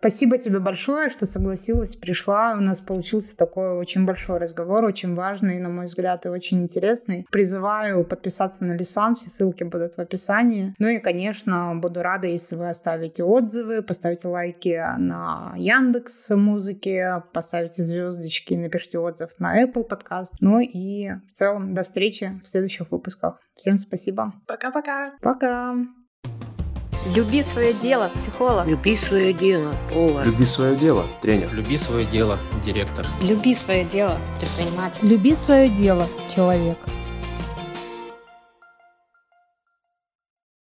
Спасибо тебе большое, что согласилась, пришла. У нас получился такой очень большой разговор, очень важный, на мой взгляд, и очень интересный. Призываю подписаться на Лисан, все ссылки будут в описании. Ну и, конечно, буду рада, если вы оставите отзывы, поставите лайки на Яндекс музыки, поставите звездочки, напишите отзыв на Apple подкаст. Ну и в целом до встречи в следующих выпусках. Всем спасибо. Пока-пока. Пока. Люби свое дело, психолог. Люби свое дело, повар. Люби свое дело, тренер. Люби свое дело, директор. Люби свое дело, предприниматель. Люби свое дело, человек.